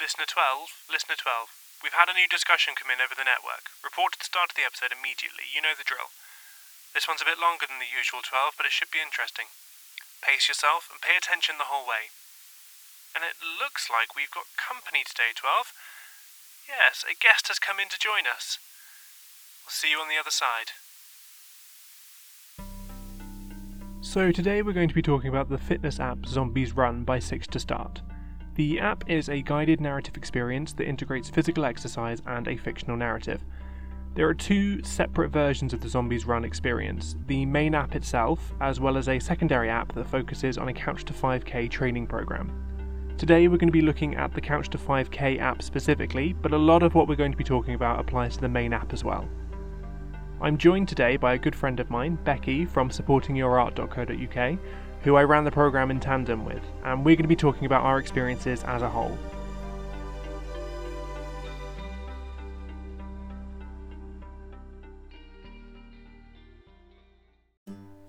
Listener 12, Listener 12. We've had a new discussion come in over the network. Report at the start of the episode immediately. You know the drill. This one's a bit longer than the usual 12, but it should be interesting. Pace yourself and pay attention the whole way. And it looks like we've got company today, 12. Yes, a guest has come in to join us. We'll see you on the other side. So, today we're going to be talking about the fitness app Zombies Run by Six to Start. The app is a guided narrative experience that integrates physical exercise and a fictional narrative. There are two separate versions of the Zombies Run experience the main app itself, as well as a secondary app that focuses on a Couch to 5k training program. Today we're going to be looking at the Couch to 5k app specifically, but a lot of what we're going to be talking about applies to the main app as well. I'm joined today by a good friend of mine, Becky from supportingyourart.co.uk, who I ran the program in tandem with, and we're going to be talking about our experiences as a whole.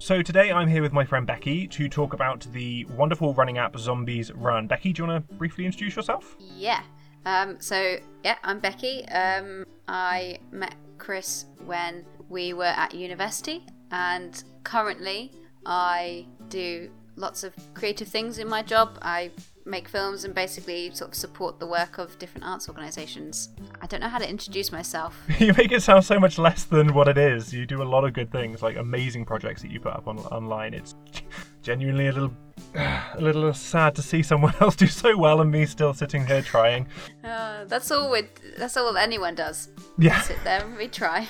So today I'm here with my friend Becky to talk about the wonderful running app Zombies Run. Becky, do you want to briefly introduce yourself? Yeah. Um, so yeah, I'm Becky. Um, I met Chris when we were at university, and currently I do lots of creative things in my job. I make films and basically sort of support the work of different arts organisations. I don't know how to introduce myself. you make it sound so much less than what it is. You do a lot of good things, like amazing projects that you put up on, online. It's genuinely a little a little sad to see someone else do so well and me still sitting here trying. Uh, that's all. That's all anyone does. Yeah, sit there and we try.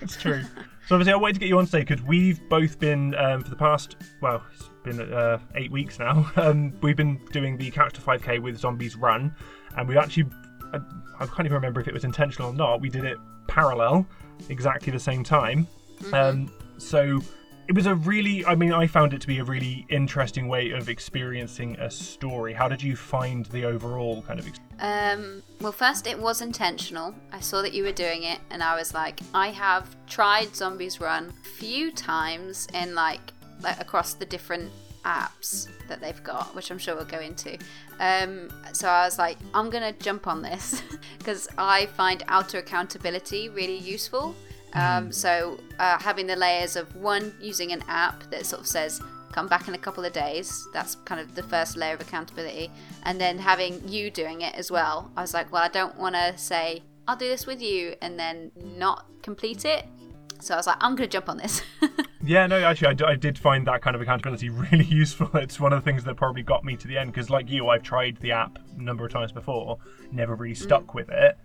it's true. So obviously, I wanted to get you on today because we've both been um, for the past well, it's been uh, eight weeks now. Um, we've been doing the Couch to 5K with Zombies Run, and we actually I, I, can't even remember if it was intentional or not. We did it parallel, exactly the same time. Mm-hmm. Um, so it was a really i mean i found it to be a really interesting way of experiencing a story how did you find the overall kind of experience? Um well first it was intentional i saw that you were doing it and i was like i have tried zombies run a few times in like like across the different apps that they've got, which I'm sure we'll go into. Um, so I was like, I'm gonna jump on this because I find outer accountability really useful. Um, mm. So uh, having the layers of one using an app that sort of says come back in a couple of days. That's kind of the first layer of accountability, and then having you doing it as well. I was like, well, I don't want to say I'll do this with you and then not complete it. So I was like, I'm going to jump on this. yeah, no, actually, I, d- I did find that kind of accountability really useful. It's one of the things that probably got me to the end because, like you, I've tried the app a number of times before, never really stuck mm. with it.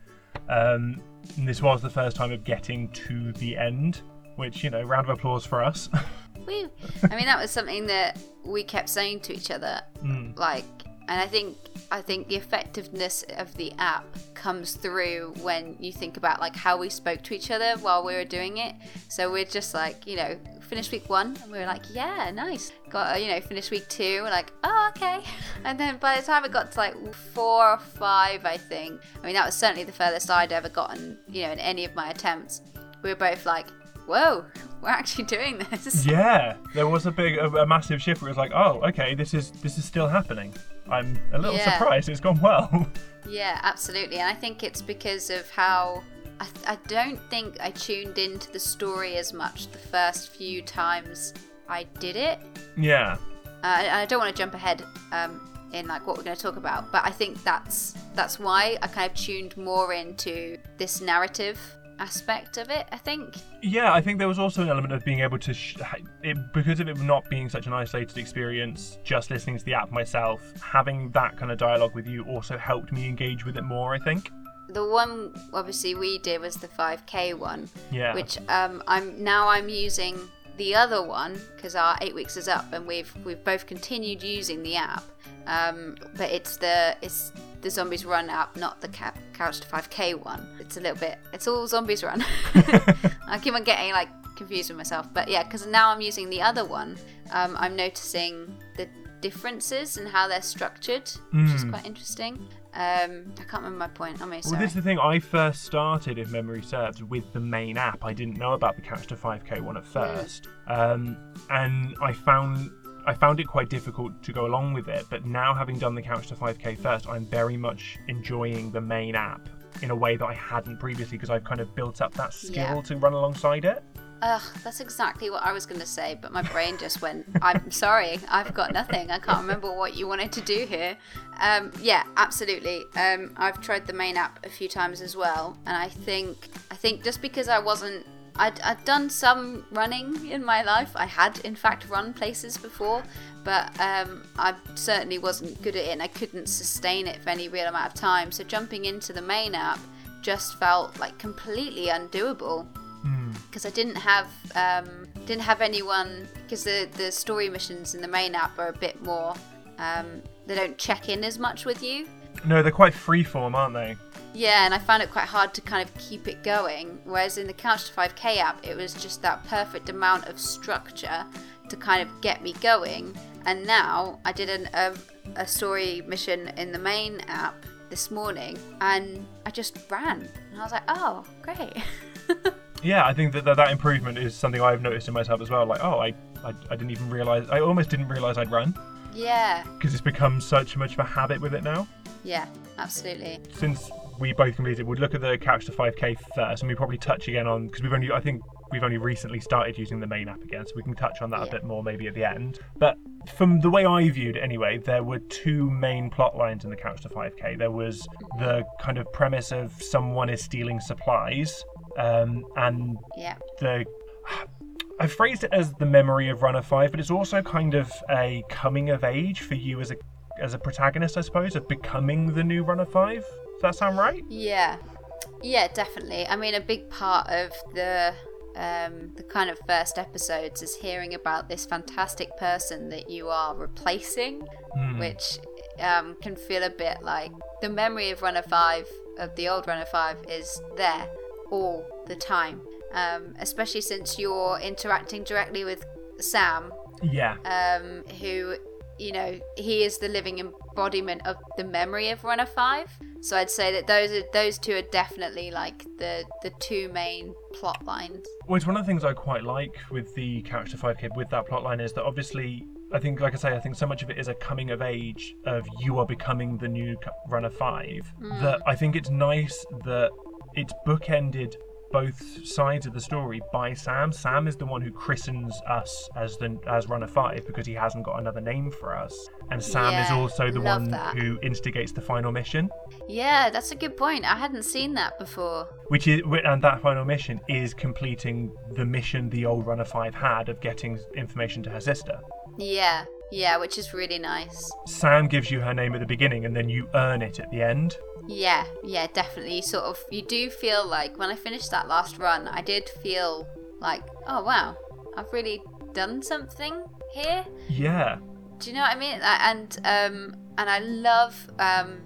Um, this was the first time of getting to the end, which, you know, round of applause for us. Woo. I mean, that was something that we kept saying to each other. Mm. Like, and I think I think the effectiveness of the app comes through when you think about like how we spoke to each other while we were doing it. So we're just like, you know, finished week one and we were like, yeah, nice. Got uh, you know, finished week two, we're like, oh okay. And then by the time it got to like four or five, I think. I mean, that was certainly the furthest I'd ever gotten, you know, in any of my attempts. We were both like, whoa, we're actually doing this. Yeah, there was a big, a, a massive shift where it was like, oh, okay, this is this is still happening. I'm a little yeah. surprised it's gone well. Yeah, absolutely, and I think it's because of how I, I don't think I tuned into the story as much the first few times I did it. Yeah. Uh, I don't want to jump ahead um, in like what we're going to talk about, but I think that's that's why I kind of tuned more into this narrative aspect of it. I think. Yeah, I think there was also an element of being able to, sh- it, because of it not being such an isolated experience, just listening to the app myself, having that kind of dialogue with you also helped me engage with it more. I think. The one obviously we did was the 5k one. Yeah. Which um, I'm now I'm using the other one because our eight weeks is up and we've we've both continued using the app. Um, but it's the it's the Zombies Run app, not the Couch to 5K one. It's a little bit, it's all Zombies Run. I keep on getting like confused with myself. But yeah, because now I'm using the other one, um, I'm noticing the differences and how they're structured, mm. which is hmm. quite interesting. Um, I can't remember my point. I'm sorry. Well, this is the thing. I first started, if memory serves, with the main app. I didn't know about the Couch to 5K one at hmm. first, um, and I found I found it quite difficult to go along with it. But now, having done the Couch to 5K first, I'm very much enjoying the main app in a way that I hadn't previously because I've kind of built up that skill Yeah. to run alongside it. Ugh, that's exactly what I was going to say, but my brain just went, I'm sorry, I've got nothing. I can't remember what you wanted to do here. Um, yeah, absolutely. Um, I've tried the main app a few times as well, and I think, I think just because I wasn't, I'd, I'd done some running in my life. I had, in fact, run places before, but um, I certainly wasn't good at it, and I couldn't sustain it for any real amount of time. So jumping into the main app just felt like completely undoable because I didn't have um, didn't have anyone because the the story missions in the main app are a bit more um, they don't check in as much with you. No, they're quite freeform, aren't they? Yeah, and I found it quite hard to kind of keep it going. Whereas in the Couch to 5K app, it was just that perfect amount of structure to kind of get me going. And now I did an, a, a story mission in the main app this morning, and I just ran, and I was like, oh, great. Yeah, I think that that, that improvement is something I've noticed in myself as well. Like, oh, I, I, I didn't even realize, I almost didn't realize I'd run yeah, because it's become such much of a habit with it now. yeah, absolutely. Since we both completed, we'd look at the Couch to 5K first, and we probably touch again on because we've only, I think we've only recently started using the main app again, so we can touch on that a Yeah. bit more maybe at the end. But from the way I viewed it anyway, there were two main plot lines in the Couch to 5K. There was the kind of premise of someone is stealing supplies, um, and Yeah. the I phrased it as the memory of Runner Five, but it's also kind of a coming of age for you as a as a protagonist, I suppose, of becoming the new Runner Five. Does that sound right? Yeah, yeah, definitely. I mean, a big part of the um, the kind of first episodes is hearing about this fantastic person that you are replacing, which um, can feel a bit like the memory of Runner Five of the old Runner Five is there all the time, um, especially since you're interacting directly with Sam Yeah, um, who, you know, he is the living embodiment of the memory of Runner Five. So I'd say that those are those two are definitely like the the two main plot lines. well, it's one of the things I quite like with the character Five Kid with that plot line is that obviously. I think, like I say, I think so much of it is a coming of age of you are becoming the new runner five. That I think it's nice that it's bookended both sides of the story by Sam. Sam is the one who christens us as the as runner five because he hasn't got another name for us, and Sam is also the one that. who instigates the final mission. Yeah, that's a good point. I hadn't seen that before. Which is and that final mission is completing the mission the old runner five had of getting information to her sister. Yeah, yeah, which is really nice. Sam gives you her name at the beginning, and then you earn it at the end. Yeah, yeah, definitely. Sort of you do feel like when I finished that last run, I did feel like, oh wow, I've really done something here. Yeah, Do you know what I mean? And um, and I love um,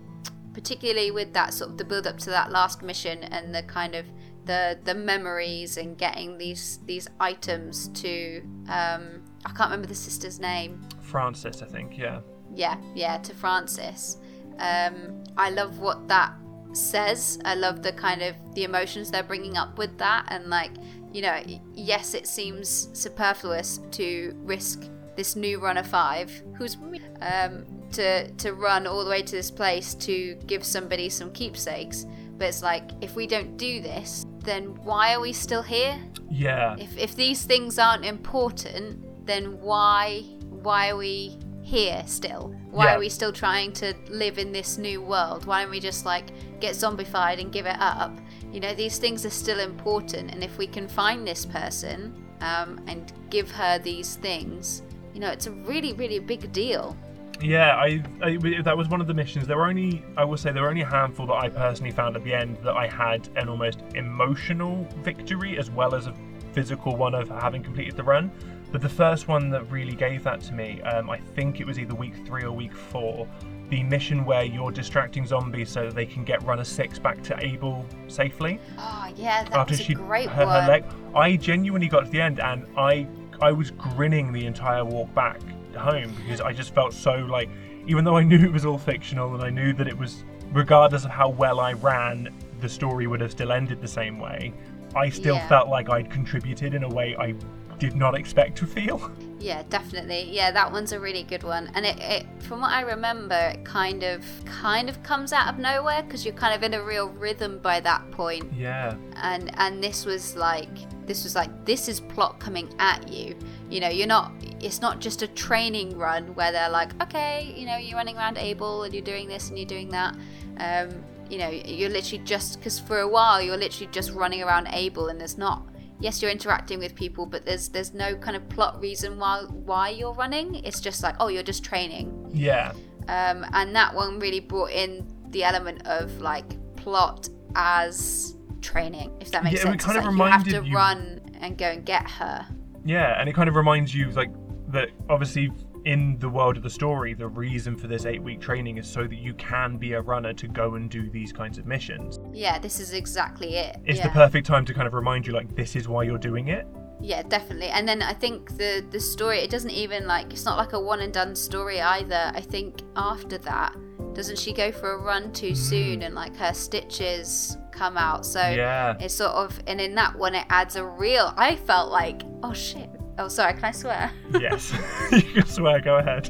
particularly with that sort of the build up to that last mission and the kind of the the memories and getting these these items to um, I can't remember the sister's name. Francis, I think. Yeah. Yeah, yeah, to Francis. Um, I love what that says. I love the kind of the emotions they're bringing up with that, and like, you know, yes, it seems superfluous to risk this new runner five, who's um, to to run all the way to this place to give somebody some keepsakes. But it's like, if we don't do this, then why are we still here? Yeah. if if these things aren't important, then why why are we here still? Why Yeah. are we still trying to live in this new world? Why don't we just like get zombified and give it up? You know, these things are still important, and if we can find this person um, and give her these things, you know, it's a really really big deal. Yeah, I, I that was one of the missions. There were only I will say there were only a handful that I personally found at the end that I had an almost emotional victory as well as a physical one of having completed the run. But the first one that really gave that to me, um, I think it was either week three or week four, the mission where you're distracting zombies so that they can get runner six back to Abel safely Oh yeah, that after was she a great hurt one. her leg. I genuinely got to the end and I I was grinning the entire walk back home because I just felt so like even though I knew it was all fictional and I knew that it was regardless of how well I ran, the story would have still ended the same way. I still Yeah. felt like I'd contributed in a way I did not expect to feel. Yeah, definitely. Yeah, that one's a really good one. And it, it from what I remember, it kind of kind of comes out of nowhere because you're kind of in a real rhythm by that point. Yeah. And and this was like this was like this is plot coming at you. You know, you're not it's not just a training run where they're like, okay, you know, you're running around Abel and you're doing this and you're doing that. Um, you know, you're literally just because for a while you're literally just running around Abel and there's not yes you're interacting with people but there's there's no kind of plot reason why why you're running. It's just like oh you're just training. Yeah. um, and that one really brought in the element of like plot as training if that makes Yeah, it sense. kind It's of like you have to you- run and go and get her. Yeah, and it kind of reminds you like that obviously in the world of the story, the reason for this eight week training is so that you can be a runner to go and do these kinds of missions. yeah this is exactly it It's yeah. the perfect time to kind of remind you like this is why you're doing it. Yeah, definitely. And then I think the the story it doesn't even like it's not like a one and done story either. I think after that, doesn't she go for a run too hmm. soon and like her stitches come out? So Yeah. it's sort of and in that one it adds a real I felt like, oh shit. Oh sorry, can I swear? yes. you can swear, go ahead.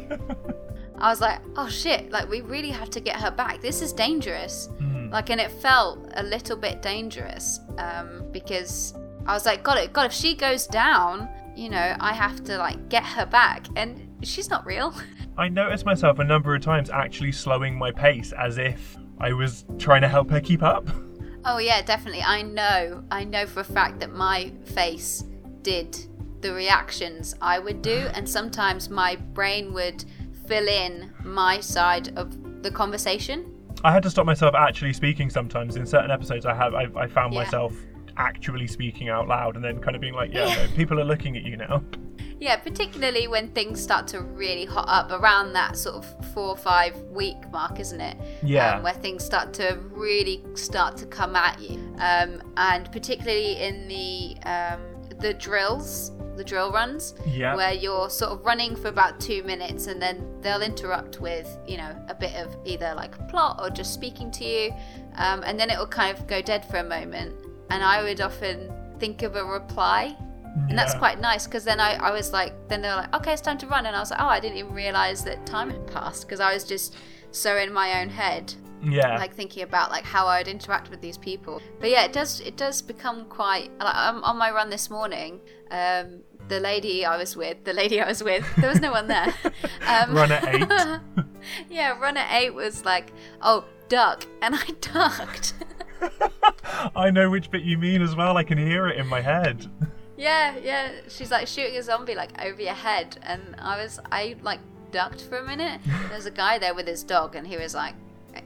I was like, oh shit, like we really have to get her back. This is dangerous. Hmm. Like, and it felt a little bit dangerous um, because I was like, God, it, God, if she goes down, you know, I have to like get her back, and she's not real. I noticed myself a number of times actually slowing my pace as if I was trying to help her keep up. oh yeah, definitely. I know, I know for a fact that my face did the reactions I would do, and sometimes my brain would fill in my side of the conversation. I had to stop myself actually speaking sometimes. In certain episodes, I have I, I found Yeah. myself actually speaking out loud and then kind of being like, yeah, no, people are looking at you now. Yeah, particularly when things start to really hot up around that sort of four or five week mark, isn't it? Yeah. Um, where things start to really start to come at you, um, and particularly in the um, the drills, the drill runs, Yeah. where you're sort of running for about two minutes, and then they'll interrupt with you know a bit of either like plot or just speaking to you, um, and then it will kind of go dead for a moment, and I would often think of a reply. And that's quite nice because then I, I was like then they were like okay it's time to run. And i was like oh i didn't even realize that time had passed because i was just so in my own head Yeah. like thinking about like how i'd interact with these people but yeah it does it does become quite like on my run this morning um the lady i was with the lady i was with there was no one there um, Run at eight. yeah run at eight was like oh duck and i ducked I know which bit you mean as well. I can hear it in my head. Yeah, yeah. She's like shooting a zombie like over your head, and I was I like ducked for a minute. There's a guy there with his dog, and he was like,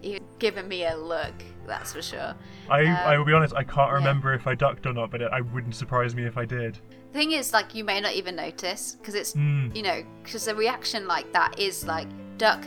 was giving me a look. That's for sure. I, I Um, will be honest, I can't yeah. remember if I ducked or not, but it, I wouldn't surprise me if I did. The thing is, like, you may not even notice because it's Mm. you know because a reaction like that is like duck,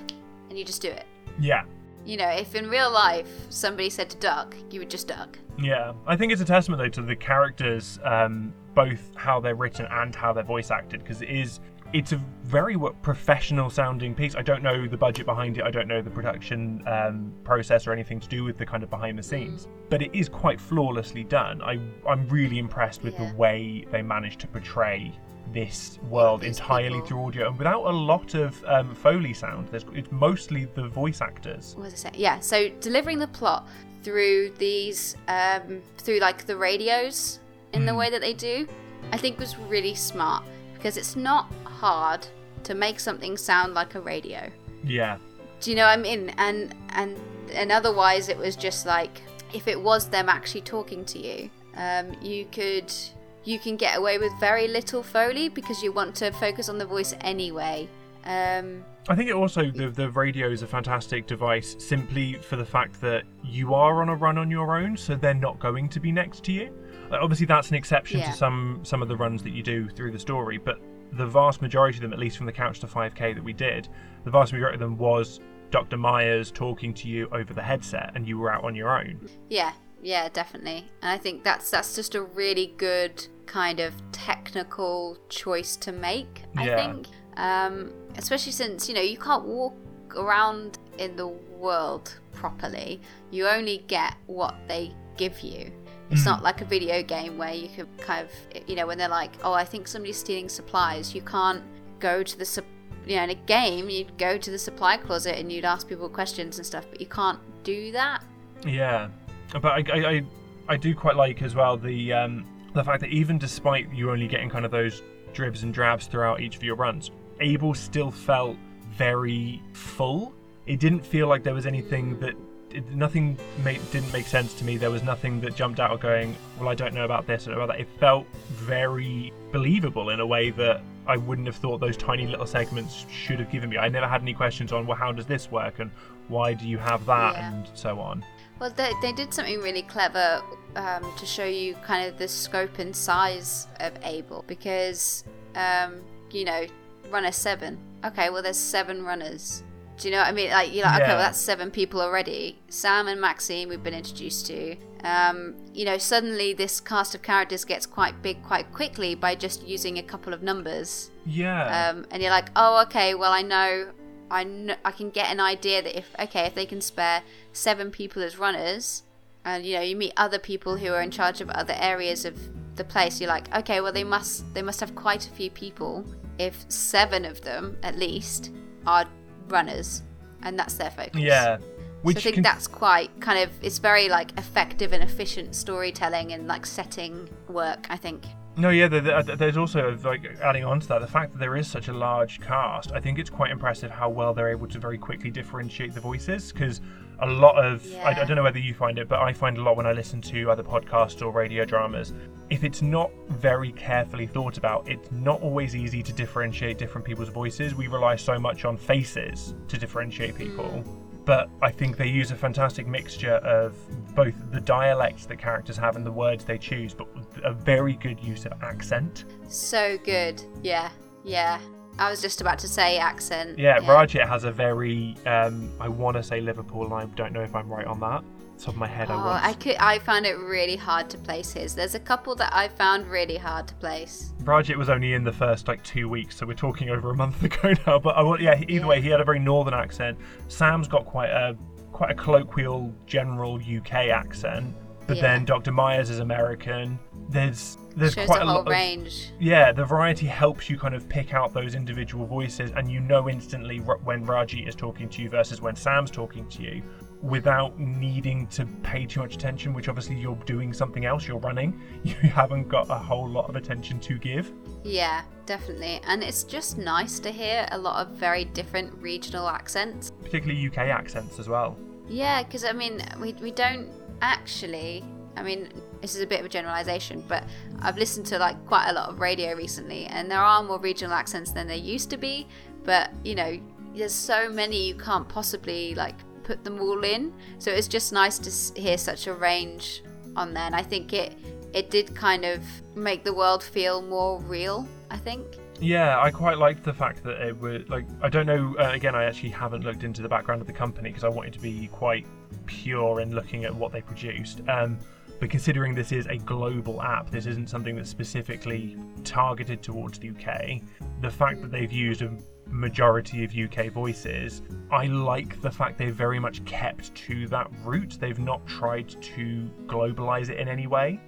and you just do it. Yeah. You know, if in real life somebody said to duck, you would just duck. Yeah, I think it's a testament though to the characters, um, both how they're written and how they're voice acted, because it is it's a very professional sounding piece. I don't know the budget behind it. I don't know the production um, process or anything to do with the kind of behind the scenes, but it is quite flawlessly done. I I'm really impressed with Yeah. the way they managed to portray this world these entirely people. through audio and without a lot of um, foley sound. There's, it's mostly the voice actors. what was I saying? Yeah, so delivering the plot through these, um, through like the radios in the Mm. way that they do, I think was really smart because it's not hard to make something sound like a radio. Yeah, Do you know what I mean? And and and otherwise, it was just like if it was them actually talking to you, um, you could you can get away with very little foley because you want to focus on the voice anyway. Um, I think it also the the radio is a fantastic device simply for the fact that you are on a run on your own, so they're not going to be next to you. Like, obviously, that's an exception Yeah. to some some of the runs that you do through the story, but the vast majority of them, at least from the couch to 5k that we did, the vast majority of them was Dr. Myers talking to you over the headset, and you were out on your own. Yeah, yeah, definitely. And I think that's that's just a really good kind of technical choice to make. I Yeah. think, um, especially since you know you can't walk around in the world properly. You only get what they give you. It's Mm. not like a video game where you can kind of, you know, when they're like, "Oh, I think somebody's stealing supplies," you can't go to the sup- you know in a game you'd go to the supply closet and you'd ask people questions and stuff, but you can't do that. Yeah, but I, I, I, I do quite like as well the um, the fact that even despite you only getting kind of those dribs and drabs throughout each of your runs, Abel still felt very full. It didn't feel like there was anything that it, nothing made, didn't make sense to me. There was nothing that jumped out of going, well, I don't know about this or about that. It felt very believable in a way that I wouldn't have thought those tiny little segments should have given me. I never had any questions on, well, how does this work and why do you have that Yeah. and so on. Well, they, they did something really clever um, to show you kind of the scope and size of Abel because, um, you know, runner seven. Okay, well, there's seven runners. Do you know what I mean? Like, you're like, okay, well, that's seven people already. Sam and Maxine, we've been introduced to. Um, you know, suddenly this cast of characters gets quite big quite quickly by just using a couple of numbers. Yeah. Um, and you're like, oh, okay, well, I know, I know, I can get an idea that if, okay, if they can spare seven people as runners, and you know, you meet other people who are in charge of other areas of the place, you're like, okay, well, they must, they must have quite a few people if seven of them at least are runners, and that's their focus. yeah. So Which I think can- that's quite kind of it's very like effective and efficient storytelling and like setting work. I think. No, yeah, there- there- uh, there's also like adding on to that the fact that there is such a large cast. I think it's quite impressive how well they're able to very quickly differentiate the voices because a lot of I, I don't know whether you find it, but I find a lot when I listen to other podcasts or radio dramas. If it's not very carefully thought about, it's not always easy to differentiate different people's voices. We rely so much on faces to differentiate people. Mm. But I think they use a fantastic mixture of both the dialects that characters have and the words they choose, but a very good use of accent. So good. Yeah. Yeah. I was just about to say accent. Yeah, Rajit has a very, um, I want to say Liverpool, and I don't know if I'm right on that. Top of my head, Oh, I. I could. I found it really hard to place his. There's a couple that I found really hard to place. Rajit was only in the first like two weeks, so we're talking over a month ago now. But I yeah, either Yeah. way, he had a very northern accent. Sam's got quite a quite a colloquial, general UK accent. But Yeah. then Dr. Myers is American. There's there's Shows quite a a whole lot of range. yeah. The variety helps you kind of pick out those individual voices, and you know instantly wh- when Rajit is talking to you versus when Sam's talking to you, without needing to pay too much attention. Which obviously you're doing something else. You're running. You haven't got a whole lot of attention to give. Yeah, definitely. And it's just nice to hear a lot of very different regional accents. particularly UK accents as well. Yeah, because I mean, we, we don't actually. I mean, this is a bit of a generalization, but I've listened to like quite a lot of radio recently, and there are more regional accents than there used to be. But you know, there's so many you can't possibly like put them all in. So it's just nice to hear such a range on there, and I think it it did kind of make the world feel more real. I think. Yeah, I quite liked the fact that it was like I don't know. Uh, again, I actually haven't looked into the background of the company because I wanted to be quite pure in looking at what they produced. Um, but considering this is a global app, this isn't something that's specifically targeted towards the UK. The fact that they've used a majority of UK voices, I like the fact they've very much kept to that route. They've not tried to globalize it in any way.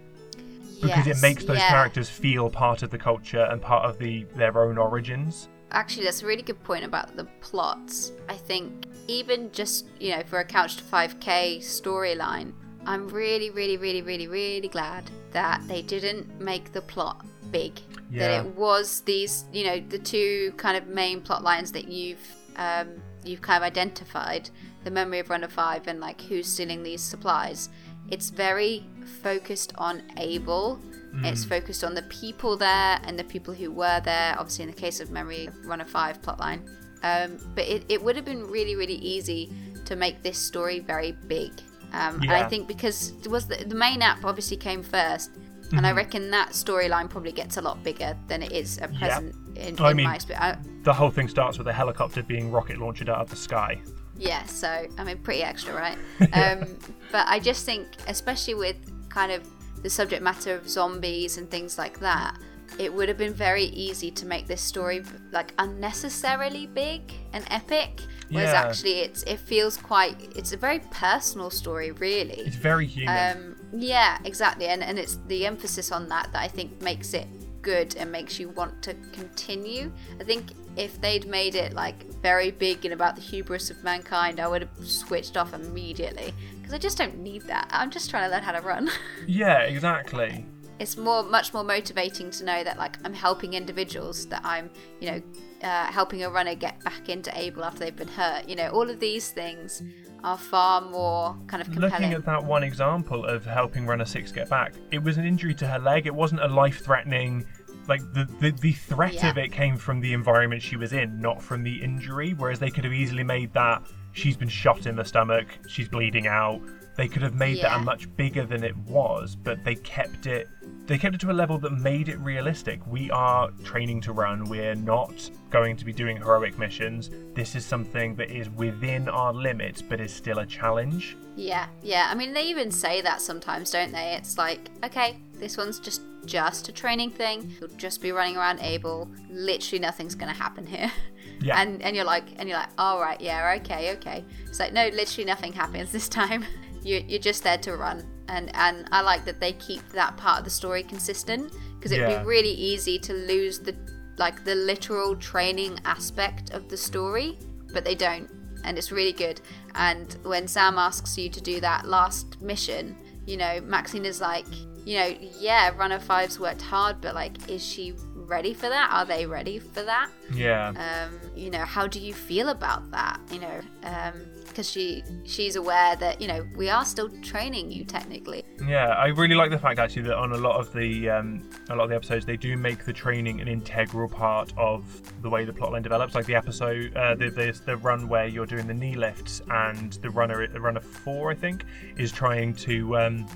because Yes, it makes those yeah. characters feel part of the culture and part of the their own origins. Actually, that's a really good point about the plots. I think even just, you know, for a Couch to 5K storyline, I'm really, really, really, really, really glad that they didn't make the plot big. Yeah. That it was these, you know, the two kind of main plot lines that you've um, you've kind of identified, the memory of Runner Five and like who's stealing these supplies. It's very focused on Abel. It's focused on the people there and the people who were there. Obviously, in the case of Memory of Runner Five plotline, um, but it, it would have been really, really easy to make this story very big. Um, And I think because it was the, the main app obviously came first, and I reckon that storyline probably gets a lot bigger than it is at present in, I in mean- my experience. The whole thing starts with a helicopter being rocket launched out of the sky. Yeah, so I mean, pretty extra, right? um, but I just think, especially with kind of the subject matter of zombies and things like that, it would have been very easy to make this story like unnecessarily big and epic. Whereas Yeah. actually, it's it feels quite. It's a very personal story, really. It's very human. Um, yeah, exactly, and and it's the emphasis on that that I think makes it good and makes you want to continue. I think if they'd made it like very big and about the hubris of mankind, I would have switched off immediately because I just don't need that. I'm just trying to learn how to run. Yeah, exactly. it's more much more motivating to know that like I'm helping individuals that I'm you know uh, helping a runner get back into Abel after they've been hurt you know all of these things are far more kind of compelling Looking at that one example of helping runner six get back, it was an injury to her leg. It wasn't a life-threatening. Like the, the the threat Yeah. of it came from the environment she was in, not from the injury. Whereas they could have easily made that she's been shot in the stomach, she's bleeding out. They could have made that Yeah. a much bigger than it was, but they kept it. They kept it to a level that made it realistic. We are training to run. We're not going to be doing heroic missions. This is something that is within our limits, but is still a challenge. yeah yeah I mean they even say that sometimes don't they it's like okay this one's just just a training thing you'll just be running around Abel literally nothing's gonna happen here Yeah. and and you're like and you're like all right yeah okay okay it's like no literally nothing happens this time you, you're just there to run and and i like that they keep that part of the story consistent because it'd Yeah. be really easy to lose the like the literal training aspect of the story but they don't and it's really good and when sam asks you to do that last mission you know maxine is like you know yeah runner five's worked hard but like is she ready for that are they ready for that Yeah. um, you know how do you feel about that you know because she she's aware that you know we are still training you technically Yeah, I really like the fact actually that on a lot of the um, a lot of the episodes they do make the training an integral part of the way the plotline develops. Like the episode, uh, the, the the run where you're doing the knee lifts and the runner the runner four I think is trying to um,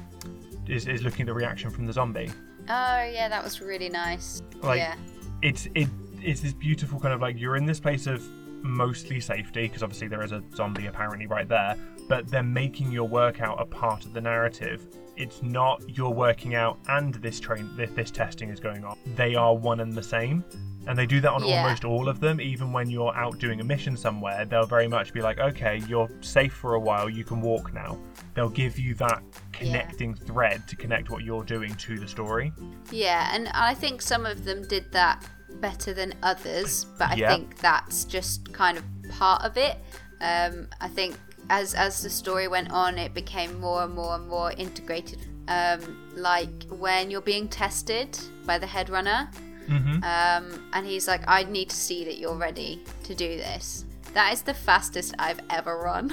is is looking at the reaction from the zombie. oh yeah that was really nice Like yeah it's it it's this beautiful kind of like you're in this place of mostly safety because obviously there is a zombie apparently right there but they're making your workout a part of the narrative. It's not you're working out and this train this, this testing is going on. They are one and the same and they do that on Yeah. almost all of them. Even when you're out doing a mission somewhere they'll very much be like okay you're safe for a while you can walk now. They'll give you that connecting thread to connect what you're doing to the story. Yeah, and I think some of them did that better than others, but I Yeah. think that's just kind of part of it. Um, I think as as the story went on, it became more and more and more integrated. Um, like when you're being tested by the head runner, mm-hmm. um, and he's like, "I need to see that you're ready to do this." That is the fastest I've ever run.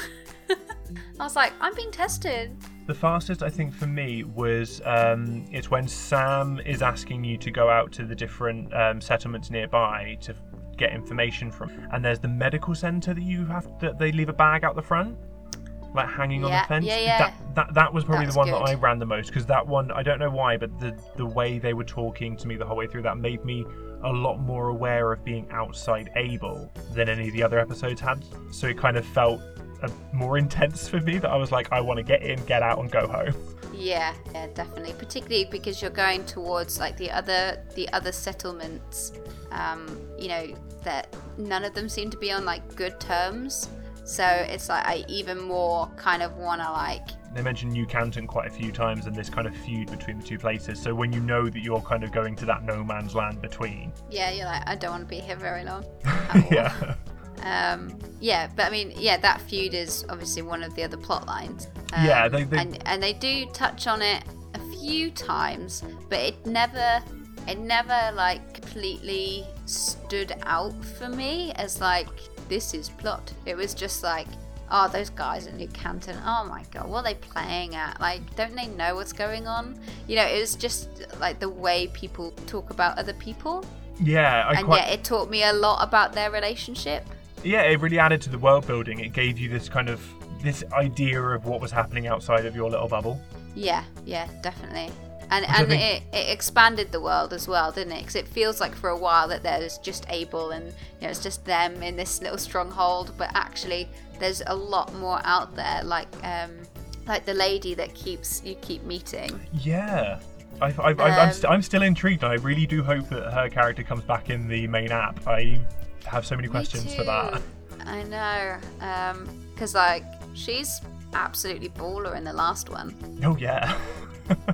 I was like, "I'm being tested." The fastest, I think, for me was um, it's when Sam is asking you to go out to the different um, settlements nearby to get information from, and there's the medical centre that you have that they leave a bag out the front, like hanging on the fence. yeah, yeah. That, that that was probably That the one that. I ran the most because that one I don't know why, but the the way they were talking to me the whole way through that made me a lot more aware of being outside Abel than any of the other episodes had. So it kind of felt uh, more intense for me that I was like, I want to get in, get out, and go home. Yeah, yeah, definitely. Particularly because you're going towards like the other the other settlements. Um, you know that none of them seem to be on like good terms. So it's like I even more kind of want to like They mentioned New Canton quite a few times and this kind of feud between the two places. So when you know that you're kind of going to that no man's land between, yeah, you're like I don't want to be here very long. yeah, Um, yeah, but I mean, yeah, that feud is obviously one of the other plot lines. Um, Yeah, they- they- and and they do touch on it a few times, but it never, it never like completely stood out for me as like this is plot. It was just like. Oh, those guys in New Canton. Oh my god, what are they playing at? Like, don't they know what's going on? You know, it was just like the way people talk about other people. yeah, I and quite, yet it taught me a lot about their relationship. Yeah, it really added to the world building. It gave you this kind of this idea of what was happening outside of your little bubble. Yeah, yeah, definitely. And I and think- it, it expanded the world as well, didn't it? Because it feels like for a while that there's just Abel and you know it's just them in this little stronghold, but actually there's a lot more out there, like um, like the lady that keeps you keep meeting. Yeah. I've, I'm, Um, st- I'm still intrigued, and I really do hope that her character comes back in the main app. I have so many questions for that. I know, because like she's absolutely baller in the last one. Oh yeah.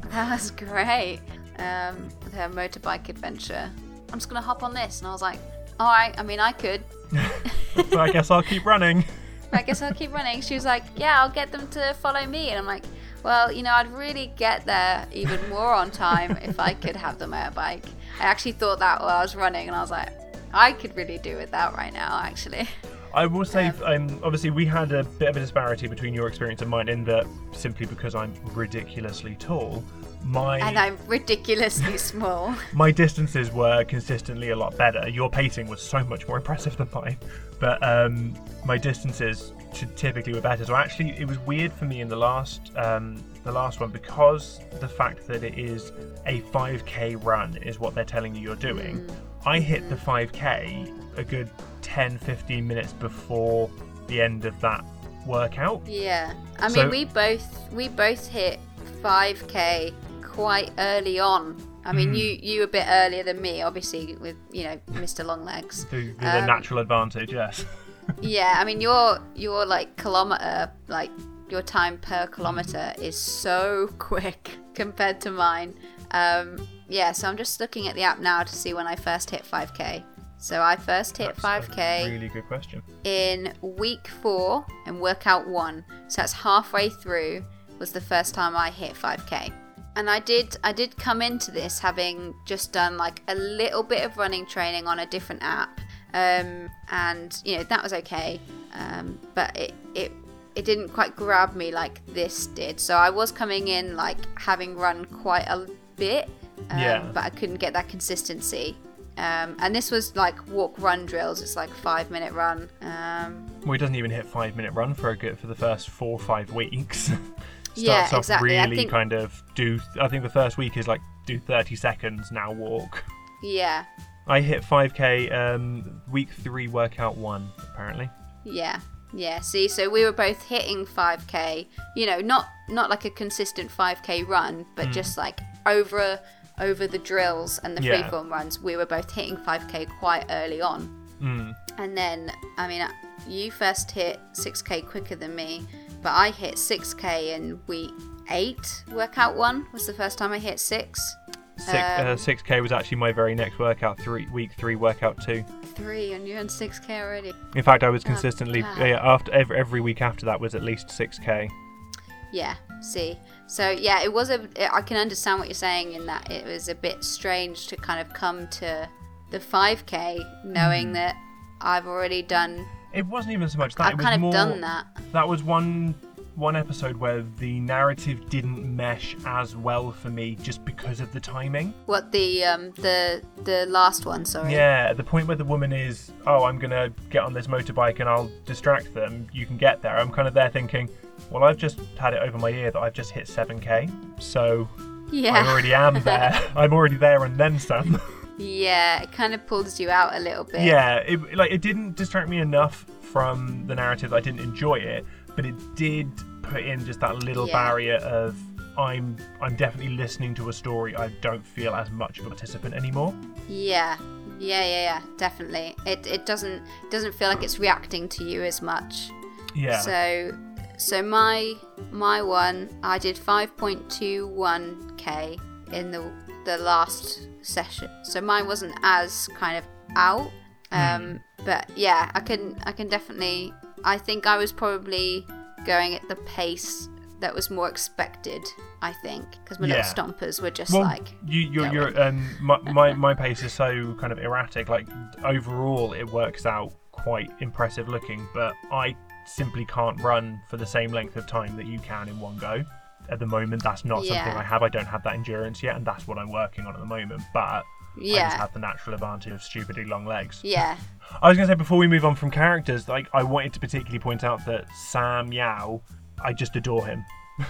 That was great. um, her motorbike adventure. I'm just gonna hop on this, and I was like, all right. I mean, I could. so I guess I'll keep running. I guess I'll keep running. She was like, yeah, I'll get them to follow me, and I'm like, well, you know, I'd really get there even more on time if I could have the motorbike. I actually thought that while I was running, and I was like, I could really do with that right now, actually. I will say, um, obviously, we had a bit of a disparity between your experience and mine in that simply because I'm ridiculously tall, my and I'm ridiculously small. my distances were consistently a lot better. Your pacing was so much more impressive than mine, but um, my distances typically were better. So actually, it was weird for me in the last um, the last one because the fact that it is a 5k run is what they're telling you you're doing. Mm. I hit the 5k a good 10 15 minutes before the end of that workout. Yeah. I mean, so, we both we both hit 5k quite early on. I mean, mm. you you a bit earlier than me, obviously, with you know Mr. Longlegs. The, the um, natural advantage, yes. yeah, I mean, your your like kilometer, like your time per kilometer is so quick compared to mine. Um, yeah, so I'm just looking at the app now to see when I first hit 5k. So I first hit that's 5k. really good question. In week four and workout one. So that's halfway through was the first time I hit 5k. And I did I did come into this having just done like a little bit of running training on a different app. Um, and you know that was okay. Um, but it, it it didn't quite grab me like this did. So I was coming in like having run quite a bit, um, yeah. but I couldn't get that consistency. Um, and this was like walk run drills. It's like five minute run. Um, well, he doesn't even hit five minute run for a good for the first four or five weeks. Starts yeah, exactly. really think... kind of do. I think the first week is like do 30 seconds now walk. Yeah. I hit 5k um, week three workout one apparently. Yeah. Yeah, see, so we were both hitting 5k, you know, not not like a consistent 5k run, but mm. just like over over the drills and the yeah. freeform runs, we were both hitting 5k quite early on. Mm. And then, I mean, you first hit 6k quicker than me, but I hit 6k in week 8 workout 1 was the first time I hit 6. Six, uh, um, uh, 6k was actually my very next workout, three week 3 workout 2. 3 and you're on 6k already. In fact, I was consistently oh, yeah, after every, every week after that was at least 6k. Yeah, see. So yeah, it was a I can understand what you're saying in that it was a bit strange to kind of come to the 5k knowing mm. that I've already done it wasn't even so much that. I've kind of more, done that. That was one one episode where the narrative didn't mesh as well for me just because of the timing. What the um the the last one, sorry. Yeah, the point where the woman is, oh, I'm gonna get on this motorbike and I'll distract them. You can get there. I'm kind of there thinking, well, I've just had it over my ear that I've just hit 7k, so yeah. I already am there. I'm already there and then some. Yeah, it kind of pulls you out a little bit. Yeah, it, like it didn't distract me enough from the narrative. I didn't enjoy it, but it did put in just that little yeah. barrier of I'm I'm definitely listening to a story. I don't feel as much of a participant anymore. Yeah, yeah, yeah, yeah, definitely. It it doesn't doesn't feel like it's reacting to you as much. Yeah. So so my my one I did 5.21k in the the last session. So mine wasn't as kind of out. Um, mm. But yeah, I can I can definitely. I think I was probably going at the pace that was more expected. I think because my yeah. little stompers were just well, like you, you're, you're um, my, my my pace is so kind of erratic. Like overall, it works out quite impressive looking, but I simply can't run for the same length of time that you can in one go at the moment. That's not yeah. something I have. I don't have that endurance yet, and that's what I'm working on at the moment. But yeah. I just have the natural advantage of stupidly long legs. Yeah. I was going to say before we move on from characters, like I wanted to particularly point out that Sam Yao, I just adore him.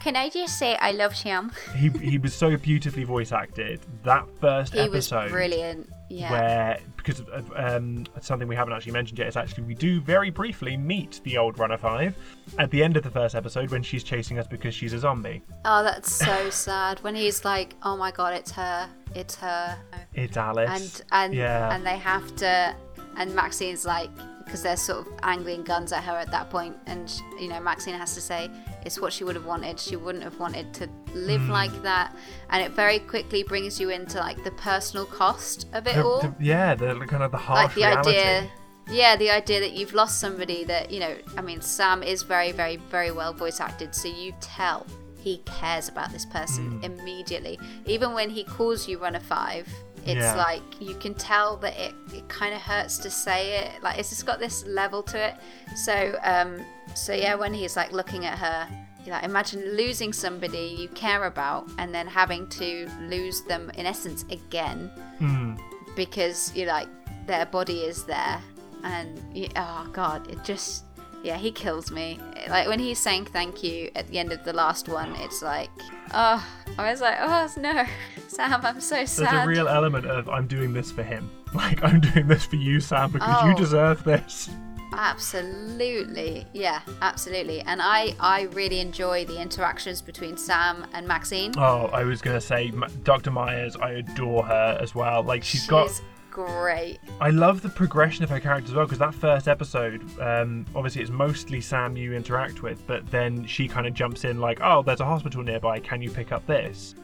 Can I just say I love him? he he was so beautifully voice acted. That first he episode, was brilliant. Yeah. Where because um, something we haven't actually mentioned yet is actually we do very briefly meet the old Runner Five at the end of the first episode when she's chasing us because she's a zombie. Oh, that's so sad. When he's like, "Oh my god, it's her, it's her." It's Alice. And and yeah. and they have to, and Maxine's like, because they're sort of angling guns at her at that point, and you know Maxine has to say, it's what she would have wanted. She wouldn't have wanted to live Hmm. like that, and it very quickly brings you into like the personal cost of it The- all the- yeah, the kind of the harsh like the reality. idea yeah the idea that you've lost somebody that you know i mean sam is very very very well voice acted so you tell he cares about this person Mm. immediately even when he calls you runner five it's Yeah. like you can tell that it, it kind of hurts to say it like it's just got this level to it so um so yeah when he's like looking at her you like imagine losing somebody you care about and then having to lose them in essence again Mm. because you like their body is there and you, oh god it just yeah he kills me like when he's saying thank you at the end of the last one it's like oh i was like oh no sam i'm so sad. There's a real element of I'm doing this for him. Like I'm doing this for you, Sam, because you Oh. deserve this. Absolutely yeah absolutely and i i really enjoy the interactions between sam and maxine Oh, I was gonna say Dr. Myers. I adore her as well. Like she's got. great I love the progression of her character as well because that first episode, um, obviously it's mostly Sam you interact with, but then she kind of jumps in like, "Oh, there's a hospital nearby. Can you pick up this?"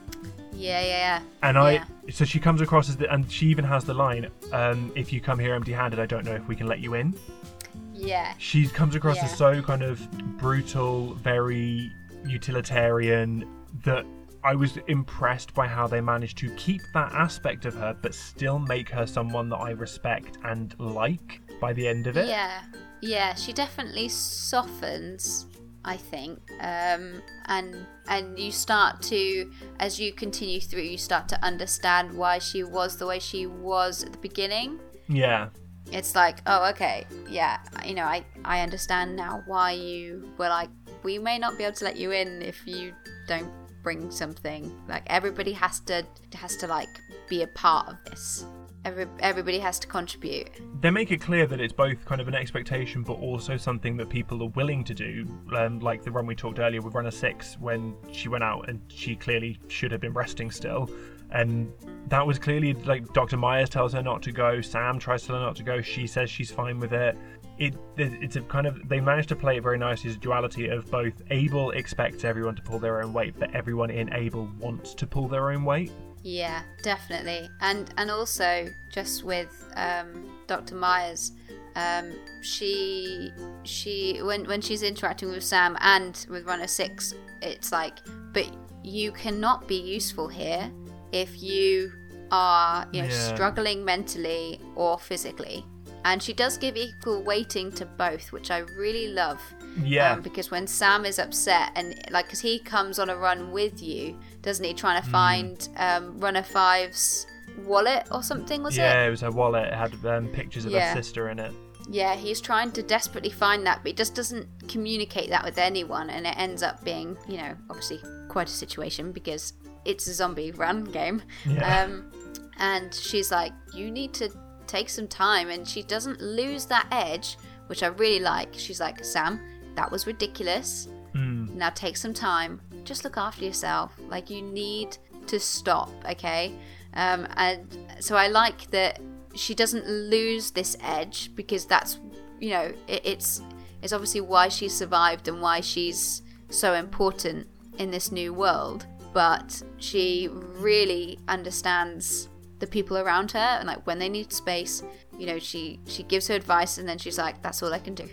yeah yeah yeah And I, Yeah. so she comes across as the, and she even has the line, um, "If you come here empty-handed, I don't know if we can let you in." Yeah She comes across Yeah. as so kind of brutal, very utilitarian that I was impressed by how they managed to keep that aspect of her, but still make her someone that I respect and like by the end of it. Yeah, yeah, she definitely softens. I think, um, and and you start to, as you continue through, you start to understand why she was the way she was at the beginning. Yeah. It's like, oh, okay, yeah, you know, I I understand now why you were like, we may not be able to let you in if you don't bring something. Like everybody has to has to like be a part of this. Every, everybody has to contribute. They make it clear that it's both kind of an expectation, but also something that people are willing to do. Um, like the run we talked earlier with Runner Six, when she went out and she clearly should have been resting still, and that was clearly like Dr. Myers tells her not to go. Sam tries to tell her not to go. She says she's fine with it. It it's a kind of they managed to play it very nicely as a duality of both Abel expects everyone to pull their own weight, but everyone in Abel wants to pull their own weight. Yeah, definitely, and and also just with um, Dr. Myers, um, she she when when she's interacting with Sam and with Runner Six, it's like, but you cannot be useful here if you are you know Yeah. struggling mentally or physically. And she does give equal weighting to both, which I really love. Yeah. Um, because when Sam is upset and like, because he comes on a run with you, doesn't he? Trying to find um, Runner Five's wallet or something, was yeah, it? Yeah, it was her wallet. It had um, pictures of Yeah. her sister in it. Yeah, he's trying to desperately find that, but he just doesn't communicate that with anyone, and it ends up being, you know, obviously quite a situation because it's a zombie run game. Yeah. Um, and she's like, "You need to take some time," and she doesn't lose that edge, which I really like. She's like, "Sam, that was ridiculous. Mm. Now take some time. Just look after yourself. Like you need to stop, okay?" Um, and so I like that she doesn't lose this edge because that's, you know, it, it's it's obviously why she survived and why she's so important in this new world. But she really understands the people around her and like when they need space, you know, she she gives her advice and then she's like, "That's all I can do."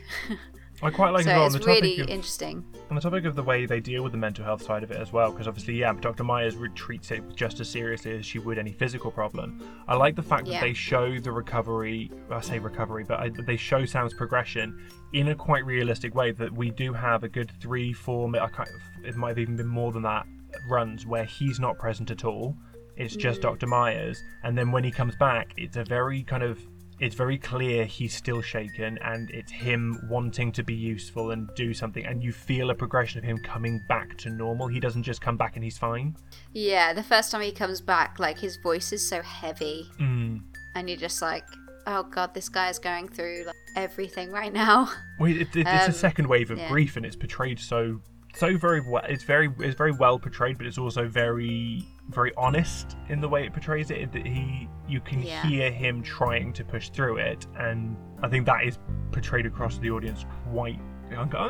I quite like so as well on it's the topic really of interesting. on the topic of the way they deal with the mental health side of it as well, because obviously, yeah, Dr. Myers re- treats it just as seriously as she would any physical problem. I like the fact Yeah. that they show the recovery. I say recovery, but I, they show Sam's progression in a quite realistic way. That we do have a good three, four. I can't, it might have even been more than that. Runs where he's not present at all. It's just Mm. Dr. Myers, and then when he comes back, it's a very kind of it's very clear he's still shaken and it's him wanting to be useful and do something and you feel a progression of him coming back to normal he doesn't just come back and he's fine Yeah, the first time he comes back, like his voice is so heavy, mm. and you're just like, "Oh God, this guy is going through like, everything right now." well, it, it, it's Um, a second wave of yeah. grief and it's portrayed so so very well it's very it's very well portrayed but it's also very very honest in the way it portrays it that he you can Yeah. hear him trying to push through it and i think that is portrayed across the audience quite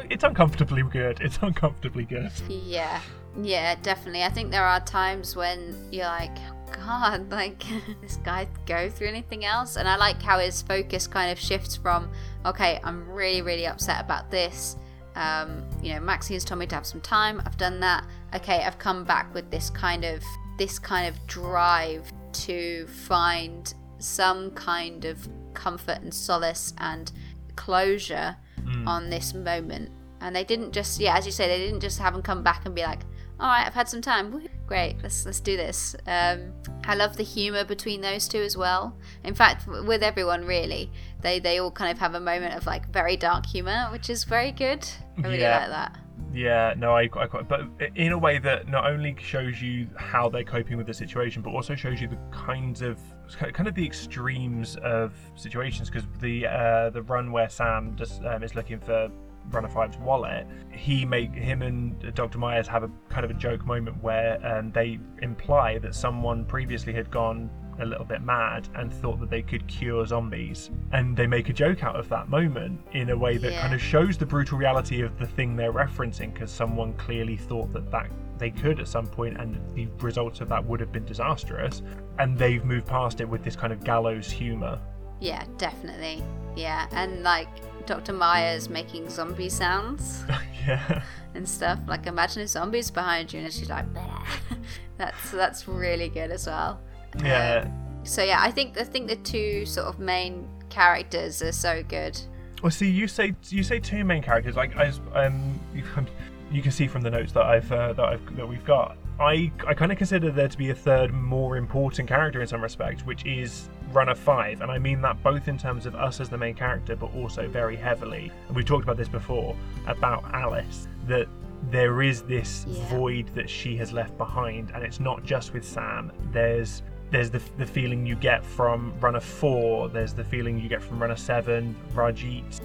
it's uncomfortably good. It's uncomfortably good. Yeah, yeah, definitely. I think there are times when you're like, God, like this guy go through anything else? And I like how his focus kind of shifts from, okay, I'm really, really upset about this. Um, you know, Maxine's told me to have some time. I've done that. Okay, I've come back with this kind of this kind of drive to find some kind of comfort and solace and closure Mm. on this moment. And they didn't just, yeah, as you say, they didn't just have him come back and be like, "All right, I've had some time. Great, let's let's do this." Um, I love the humor between those two as well. In fact, with everyone really, they they all kind of have a moment of like very dark humor, which is very good. I really Yeah. like that. Yeah, no, I, I quite, but in a way that not only shows you how they're coping with the situation, but also shows you the kinds of kind of the extremes of situations. Because the uh, the run where Sam just um, is looking for Runner wallet, he make him and Dr. Myers have a kind of a joke moment where um, they imply that someone previously had gone a little bit mad and thought that they could cure zombies, and they make a joke out of that moment in a way that Yeah. kind of shows the brutal reality of the thing they're referencing because someone clearly thought that that they could at some point and the results of that would have been disastrous and they've moved past it with this kind of gallows humor Yeah, definitely. Yeah, and like Dr. Myers making zombie sounds yeah and stuff. Like imagine a zombie's behind you and she's like, that's that's really good as well. yeah So yeah, I think I think the two sort of main characters are so good. well see you say you say two main characters like I um you, can- you can see from the notes that I've uh, that I've that we've got I I kind of consider there to be a third more important character in some respects which is Runner 5 and I mean that both in terms of us as the main character but also very heavily. And we've talked about this before about Alice that there is this Yeah. void that she has left behind and it's not just with Sam. There's there's the, the feeling you get from runner 4 there's the feeling you get from runner 7 Rajit.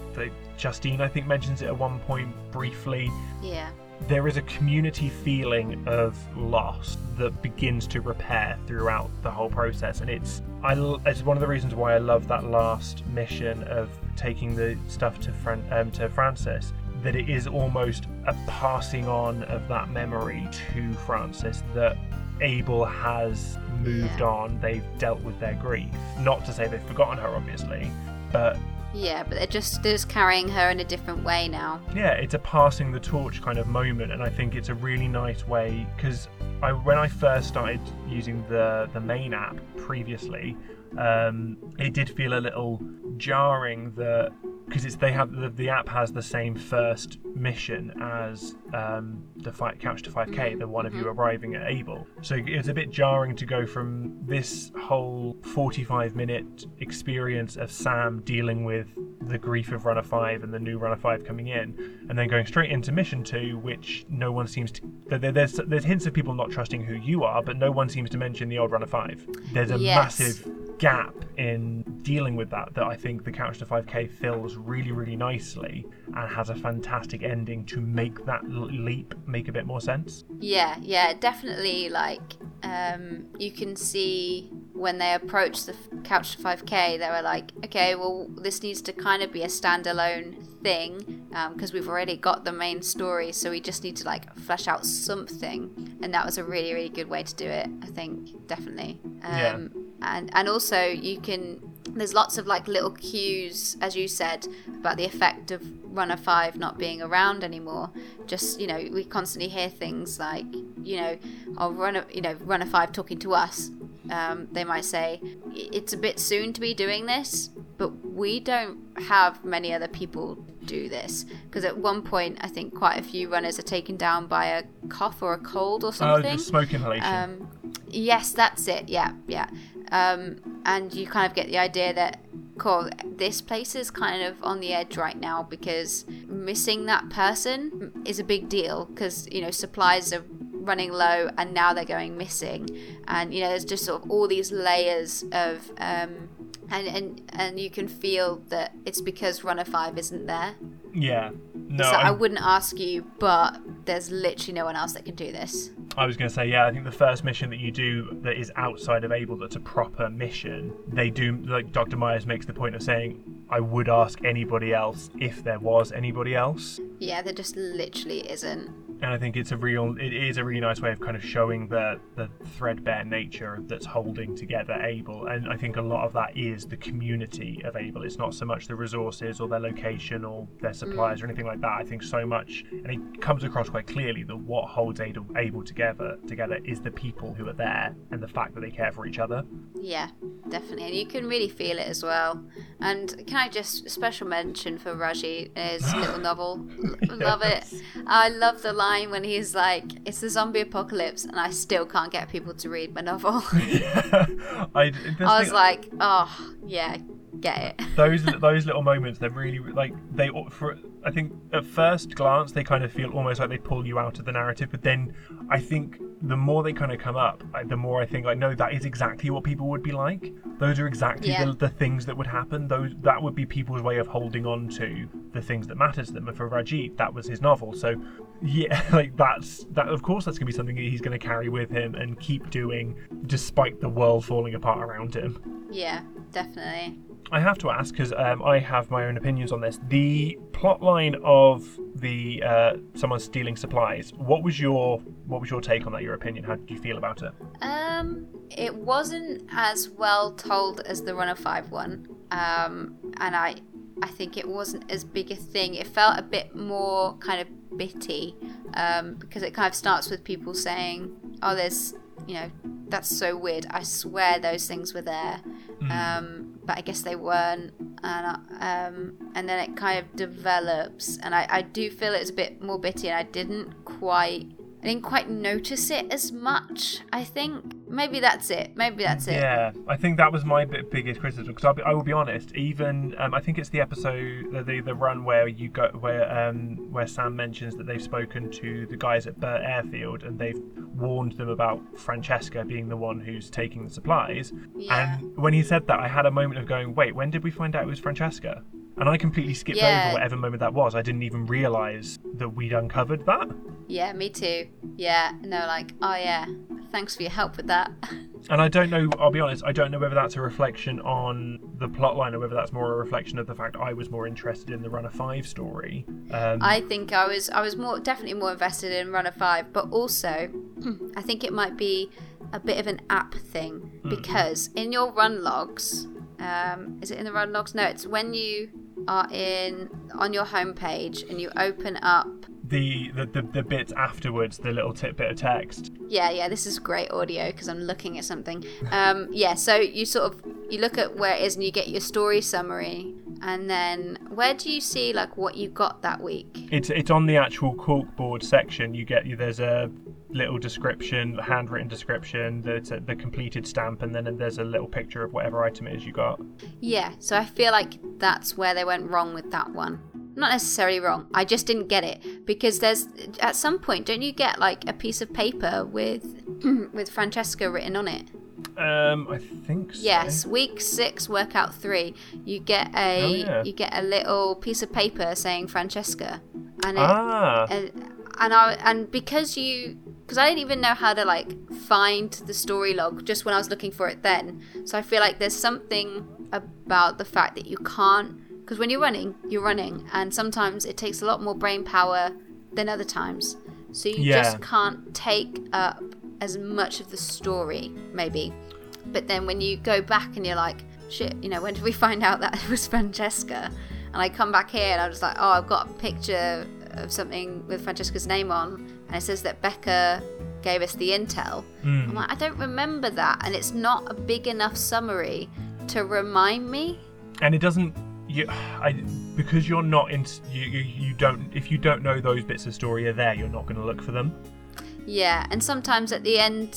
Justine I think mentions it at one point briefly. Yeah. There is a community feeling of loss that begins to repair throughout the whole process. And it's I it's one of the reasons why I love that last mission of taking the stuff to Fran- um, to Francis that it is almost a passing on of that memory to Francis that Abel has moved Yeah. on. They've dealt with their grief. Not to say they've forgotten her obviously but Yeah, but they're just they're just carrying her in a different way now. yeah, it's a passing the torch kind of moment, and I think it's a really nice way because I when I first started using the the main app previously, um, it did feel a little jarring that because it's they have the, the app has the same first mission as um, the fight couch to 5k the one of you arriving at Abel so it's a bit jarring to go from this whole 45 minute experience of sam dealing with the grief of runner 5 and the new runner 5 coming in and then going straight into mission 2 which no one seems to there- there- there's there's hints of people not trusting who you are but no one seems to mention the old runner 5 there's a Yes. massive gap in dealing with that that I think the Couch to 5K fills really, really nicely and has a fantastic ending to make that leap make a bit more sense. Yeah, yeah, definitely. Like, um, you can see when they approached the Couch to 5K, they were like, okay, well, this needs to kind of be a standalone thing because we've already got the main story, so we just need to like flesh out something. And that was a really, really good way to do it. I think definitely. Um, Yeah. And and also you can. There's lots of like little cues, as you said, about the effect of Runner Five not being around anymore. Just you know, we constantly hear things like, you know, oh Runner, you know, Runner Five talking to us. Um, they might say it's a bit soon to be doing this, but we don't have many other people do this because at one point I think quite a few runners are taken down by a cough or a cold or Oh, something. the smoke inhalation. Um, yes, that's it. Yeah, yeah. Um, and you kind of get the idea that, cool, this place is kind of on the edge right now because missing that person is a big deal because, you know, supplies are running low and now they're going missing. And, you know, there's just sort of all these layers of. Um, and, and and you can feel that it's because runner five isn't there yeah. No, so I I'm- wouldn't ask you, but there's literally no one else that can do this. I was going to say, yeah, I think the first mission that you do that is outside of Abel, that's a proper mission, they do, like Dr. Myers makes the point of saying, I would ask anybody else if there was anybody else. Yeah, there just literally isn't. And I think it's a real, it is a really nice way of kind of showing the, the threadbare nature that's holding together Abel. And I think a lot of that is the community of Abel. It's not so much the resources or their location or their suppliers mm. or anything like that. I think so much, and it comes across quite clearly that what holds Abel, Abel together together is the people who are there and the fact that they care for each other. Yeah, definitely. And you can really feel it as well. And can I just special mention for Raji his little novel? Love it. I love the line when he's like, "It's the zombie apocalypse," and I still can't get people to read my novel. yeah, I, I was like, oh yeah, get it. those those little moments, they're really like they for. I think at first glance they kind of feel almost like they pull you out of the narrative, but then I think the more they kind of come up, the more I think like no, that is exactly what people would be like. Those are exactly Yeah. the, the things that would happen. Those that would be people's way of holding on to the things that matter to them. And for Rajit, that was his novel. So yeah, like that's that. Of course, that's gonna be something that he's gonna carry with him and keep doing, despite the world falling apart around him. Yeah, definitely. I have to ask because um, I have my own opinions on this. The plot line of the uh, someone stealing supplies. What was your what was your take on that? Your opinion? How did you feel about it? Um, it wasn't as well told as the Runner Five one, um, and I, I think it wasn't as big a thing. It felt a bit more kind of bitty, um, because it kind of starts with people saying, "Oh, there's, you know, that's so weird. I swear those things were there." Um, but I guess they weren't, and I- um, and then it kind of develops, and I, I do feel it's a bit more bitty, and I didn't quite I didn't quite notice it as much. I think maybe that's it. Maybe that's it. Yeah, I think that was my bi- biggest criticism because I'll be, I will be honest. Even um, I think it's the episode, the, the the run where you go where um where Sam mentions that they've spoken to the guys at Burt Airfield and they've warned them about Francesca being the one who's taking the supplies. Yeah. And when he said that, I had a moment of going, "Wait, when did we find out it was Francesca?" And I completely skipped Yeah. over whatever moment that was. I didn't even realise that we'd uncovered that. Yeah, me too. Yeah, no, like, oh yeah, thanks for your help with that. And I don't know, I'll be honest, I don't know whether that's a reflection on the plotline or whether that's more a reflection of the fact I was more interested in the Runner 5 story. Um, I think I was, I was more definitely more invested in Runner Five, but also, I think it might be a bit of an app thing because in your run logs, um, is it in the run logs? No, it's when you are in on your homepage and you open up the, the, the, the bits afterwards, the little tidbit of text. Yeah, yeah, this is great audio because I'm looking at something. Um, yeah, so you sort of you look at where it is and you get your story summary, and then where do you see like what you got that week? It's it's on the actual corkboard section. You get you there's a little description, handwritten description, the the completed stamp, and then there's a little picture of whatever item it is you got. Yeah, so I feel like that's where they went wrong with that one. Not necessarily wrong. I just didn't get it because there's at some point don't you get like a piece of paper with with Francesca written on it? Um, I think so. Yes, week six, workout three. You get a Oh, yeah. you get a little piece of paper saying Francesca, and it, Ah, and and I and because you because I didn't even know how to like find the story log just when I was looking for it then. So I feel like there's something about the fact that you can't because when you're running, you're running, and sometimes it takes a lot more brain power than other times. So you Yeah. just can't take up as much of the story, maybe. But then when you go back and you're like, shit, you know, when did we find out that it was Francesca? And I come back here and I'm just like, oh, I've got a picture of something with Francesca's name on, and it says that Becca gave us the intel. Hmm. I'm like, I don't remember that, and it's not a big enough summary to remind me. and it doesn't you I because you're not in you, you you don't if you don't know those bits of story are there you're not going to look for them Yeah, and sometimes at the end,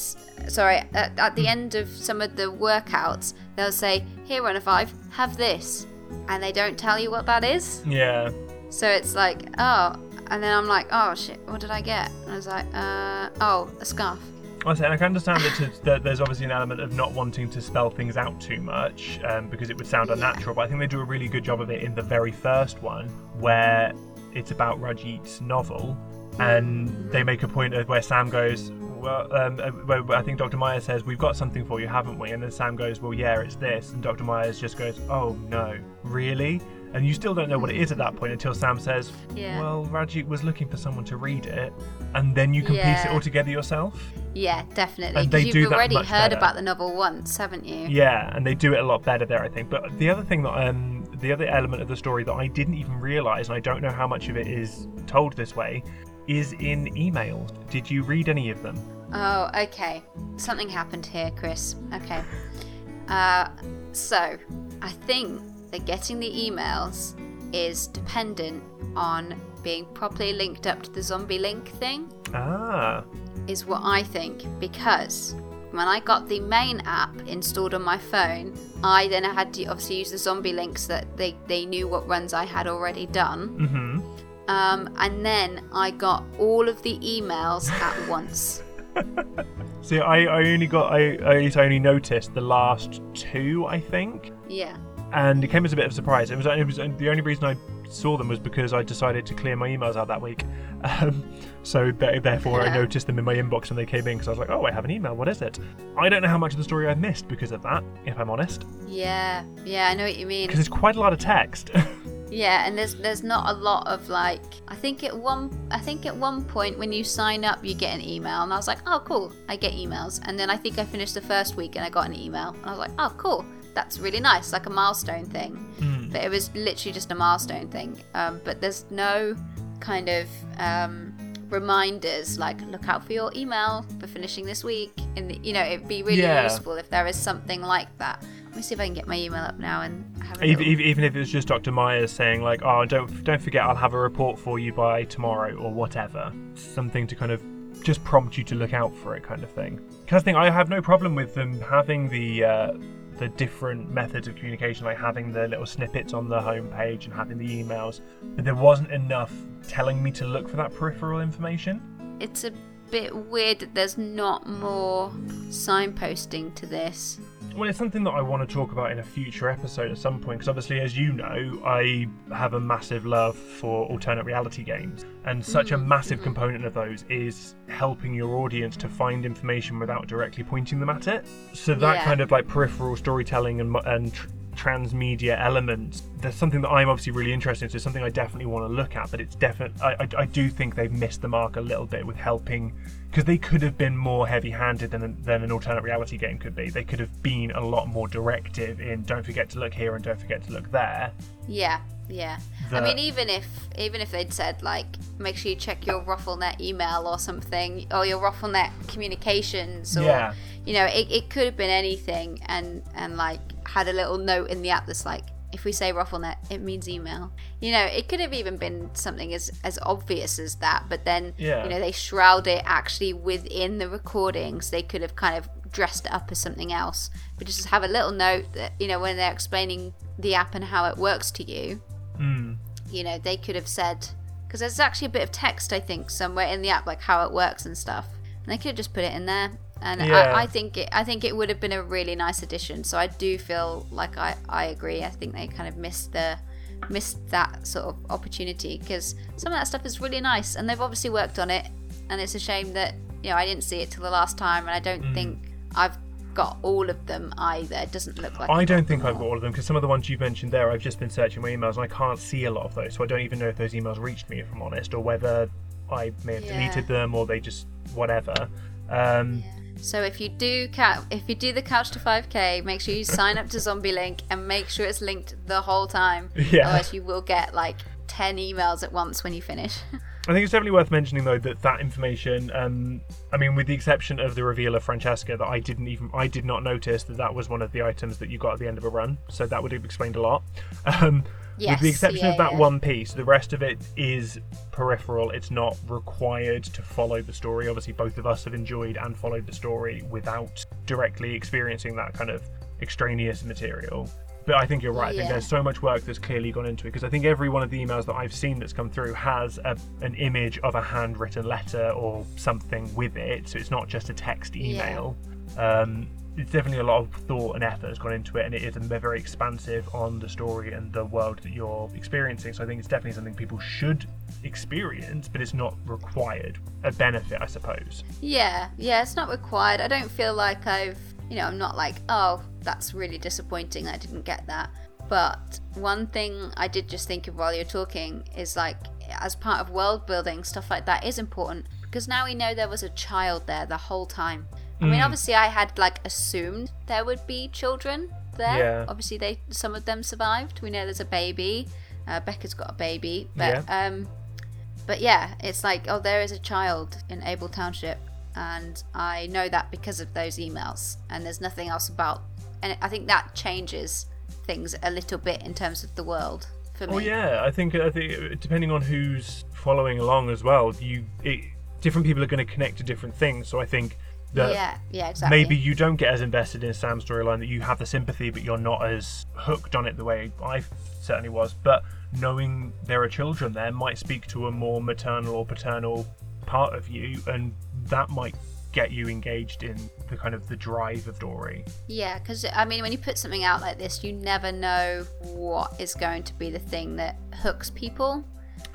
sorry, at, at the end of some of the workouts, they'll say, "Here, runner five, have this," and they don't tell you what that is. yeah So it's like, oh, and then I'm like, oh shit, what did I get? And I was like, uh, oh, a scarf. I say, and I can understand that, to, that there's obviously an element of not wanting to spell things out too much um, because it would sound unnatural. But I think they do a really good job of it in the very first one, where it's about Rajit's novel, and they make a point of where Sam goes, well, um, uh, I think Dr. Myers says, "We've got something for you, haven't we?" And then Sam goes, "Well, yeah, it's this," and Dr. Myers just goes, "Oh no, really?" And you still don't know what it is at that point until Sam says, Yeah. "Well, Rajit was looking for someone to read it," and then you can piece it all together yourself. Yeah, definitely. Because you've already heard better. about the novel once, haven't you? Yeah, and they do it a lot better there, I think. But the other thing that um, the other element of the story that I didn't even realize, and I don't know how much of it is told this way, is in emails. Did you read any of them? Oh, okay. Something happened here, Chris. Okay. Uh, so, I think that getting the emails is dependent on being properly linked up to the zombie link thing, Ah, is what I think, because when I got the main app installed on my phone, I then had to obviously use the zombie links that they, they knew what runs I had already done. mm-hmm. Um, and then I got all of the emails at once. See, I, I only got, I, I, at least I only noticed the last two, I think, Yeah. And it came as a bit of a surprise. It was, it was the only reason I saw them was because I decided to clear my emails out that week. Um, so th- therefore, I noticed them in my inbox when they came in because I was like, oh, I have an email. What is it? I don't know how much of the story I've missed because of that, if I'm honest, Yeah, yeah, I know what you mean. because it's quite a lot of text. Yeah, and there's there's not a lot of like I think at one I think at one point when you sign up you get an email and I was like, "Oh, cool. I get emails." And then I think I finished the first week and I got an email. And I was like, "Oh, cool. That's really nice, like a milestone thing." Hmm. But it was literally just a milestone thing. Um, but there's no kind of um, reminders like look out for your email for finishing this week and you know it'd be really Yeah. useful if there is something like that let me see if i can get my email up now and have a even, little- even if it was just Dr. Myers saying like, "Oh, don't don't forget, I'll have a report for you by tomorrow" or whatever, something to kind of just prompt you to look out for it, kind of thing. Because I think I have no problem with them having the uh, the different methods of communication, like having the little snippets on the homepage and having the emails, but there wasn't enough telling me to look for that peripheral information. it's a bit weird that there's not more signposting to this. Well, it's something that I want to talk about in a future episode at some point, because obviously, as you know, I have a massive love for alternate reality games, and such a mm-hmm. massive mm-hmm. component of those is helping your audience to find information without directly pointing them at it. So that Yeah. kind of like peripheral storytelling and, and tr- transmedia elements, there's something that I'm obviously really interested in. So it's something I definitely want to look at, but it's definitely I, I, I do think they've missed the mark a little bit with helping because they could have been more heavy-handed than, than an alternate reality game could be. They could have been a lot more directive in don't forget to look here and don't forget to look there. Yeah, yeah. I mean, even if even if they'd said like, make sure you check your RuffleNet email or something, or your RuffleNet communications, or Yeah. you know, it, it could have been anything, and and like had a little note in the app that's like, if we say RuffleNet, it means email. You know, it could have even been something as as obvious as that, but then Yeah. you know they shroud it actually within the recordings. They could have kind of dressed it up as something else, but just have a little note that you know when they're explaining the app and how it works to you Mm. you know, they could have said because there's actually a bit of text I think somewhere in the app like how it works and stuff, and they could have just put it in there. And Yeah. I, I think it, I think it would have been a really nice addition. So I do feel like I, I agree. I think they kind of missed the missed that sort of opportunity because some of that stuff is really nice, and they've obviously worked on it. And it's a shame that you know I didn't see it till the last time, and I don't Mm. think I've got all of them either. It doesn't look like I don't think I've got all. of them because some of the ones you've mentioned there, I've just been searching my emails and I can't see a lot of those. So I don't even know if those emails reached me, if I'm honest, or whether I may have Yeah. deleted them or they just whatever. Um, So if you do couch, if you do the couch to 5k, make sure you sign up to Zombie Link and make sure it's linked the whole time. Yeah. Otherwise, you will get like 10 emails at once when you finish. I think it's definitely worth mentioning though that that information, um, I mean, with the exception of the reveal of Francesca, that I didn't even, I did not notice that that was one of the items that you got at the end of a run. So that would have explained a lot. Um, with the exception yeah, of that yeah. one piece, the rest of it is peripheral. It's not required to follow the story. Obviously, both of us have enjoyed and followed the story without directly experiencing that kind of extraneous material. But I think you're right. I think there's so much work that's clearly gone into it because I think every one of the emails that I've seen that's come through has a, an image of a handwritten letter or something with it. So it's not just a text Yeah. email. Um, it's definitely a lot of thought and effort has gone into it, and it is very expansive on the story and the world that you're experiencing. So I think it's definitely something people should experience, but it's not required. A benefit, I suppose. Yeah, yeah, it's not required. I don't feel like I've, you know, I'm not like, oh, that's really disappointing. I didn't get that. But one thing I did just think of while you're talking is like, as part of world building, stuff like that is important because now we know there was a child there the whole time. I mean, Mm. obviously, I had like assumed there would be children there. Yeah. Obviously, they some of them survived. We know there's a baby. Uh, Becca's got a baby, but um, but yeah, it's like oh, there is a child in Abel Township, and I know that because of those emails. And there's nothing else about, and I think that changes things a little bit in terms of the world for me. Well, yeah, I think I think depending on who's following along as well, you it, different people are going to connect to different things. So I think that yeah, yeah, exactly. maybe you don't get as invested in Sam's storyline that you have the sympathy, but you're not as hooked on it the way I certainly was. But knowing there are children there might speak to a more maternal or paternal part of you, and that might get you engaged in the kind of the drive of Dory. Yeah, because I mean, when you put something out like this, you never know what is going to be the thing that hooks people.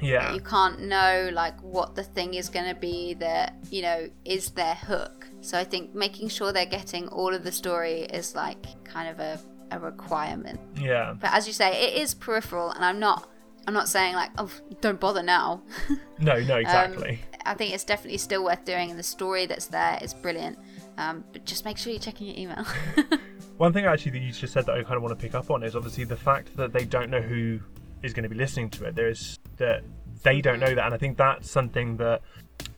Yeah, You can't know like what the thing is going to be that you know is their hook. So I think making sure they're getting all of the story is like kind of a, a requirement. yeah, But as you say, it is peripheral, and I'm not I'm not saying like oh don't bother now. no, no, exactly. I think it's definitely still worth doing, and the story that's there is brilliant. Um, but just make sure you're checking your email. One thing actually that you just said that I kind of want to pick up on is obviously the fact that they don't know who is going to be listening to it. There's that they don't know that, and I think that's something that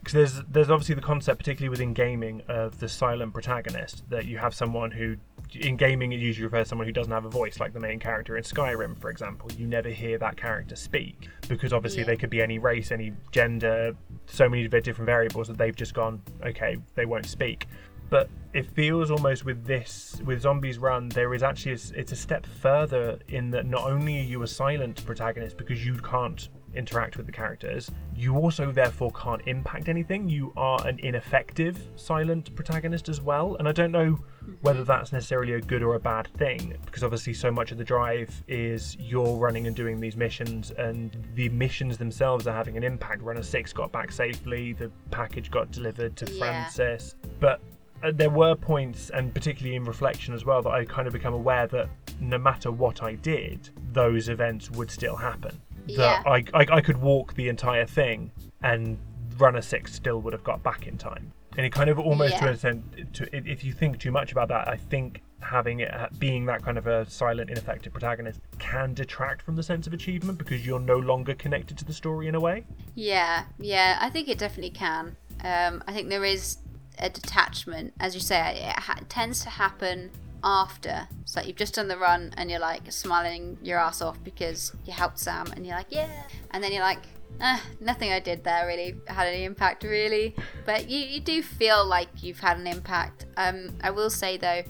because there's there's obviously the concept, particularly within gaming, of the silent protagonist that you have someone who in gaming it usually refers to someone who doesn't have a voice, like the main character in Skyrim, for example. You never hear that character speak because obviously Yeah. they could be any race, any gender, so many different variables that they've just gone okay, they won't speak but it feels almost with this with zombies run there is actually a, it's a step further in that not only are you a silent protagonist because you can't interact with the characters you also therefore can't impact anything you are an ineffective silent protagonist as well and i don't know whether that's necessarily a good or a bad thing because obviously so much of the drive is you're running and doing these missions and the missions themselves are having an impact runner 6 got back safely the package got delivered to Yeah. francis but uh, there were points, and particularly in reflection as well, that I kind of become aware that no matter what I did, those events would still happen. Yeah. That I, I, I could walk the entire thing, and runner six still would have got back in time. And it kind of almost to Yeah. an extent, to, if if you think too much about that, I think having it being that kind of a silent, ineffective protagonist can detract from the sense of achievement because you're no longer connected to the story in a way. Yeah, yeah, I think it definitely can. Um, I think there is a detachment, as you say, it ha- tends to happen after. So like you've just done the run and you're like smiling your ass off because you helped Sam, and you're like, yeah, and then you're like, eh, nothing I did there really had any impact, really. But you, you do feel like you've had an impact. Um, I will say though,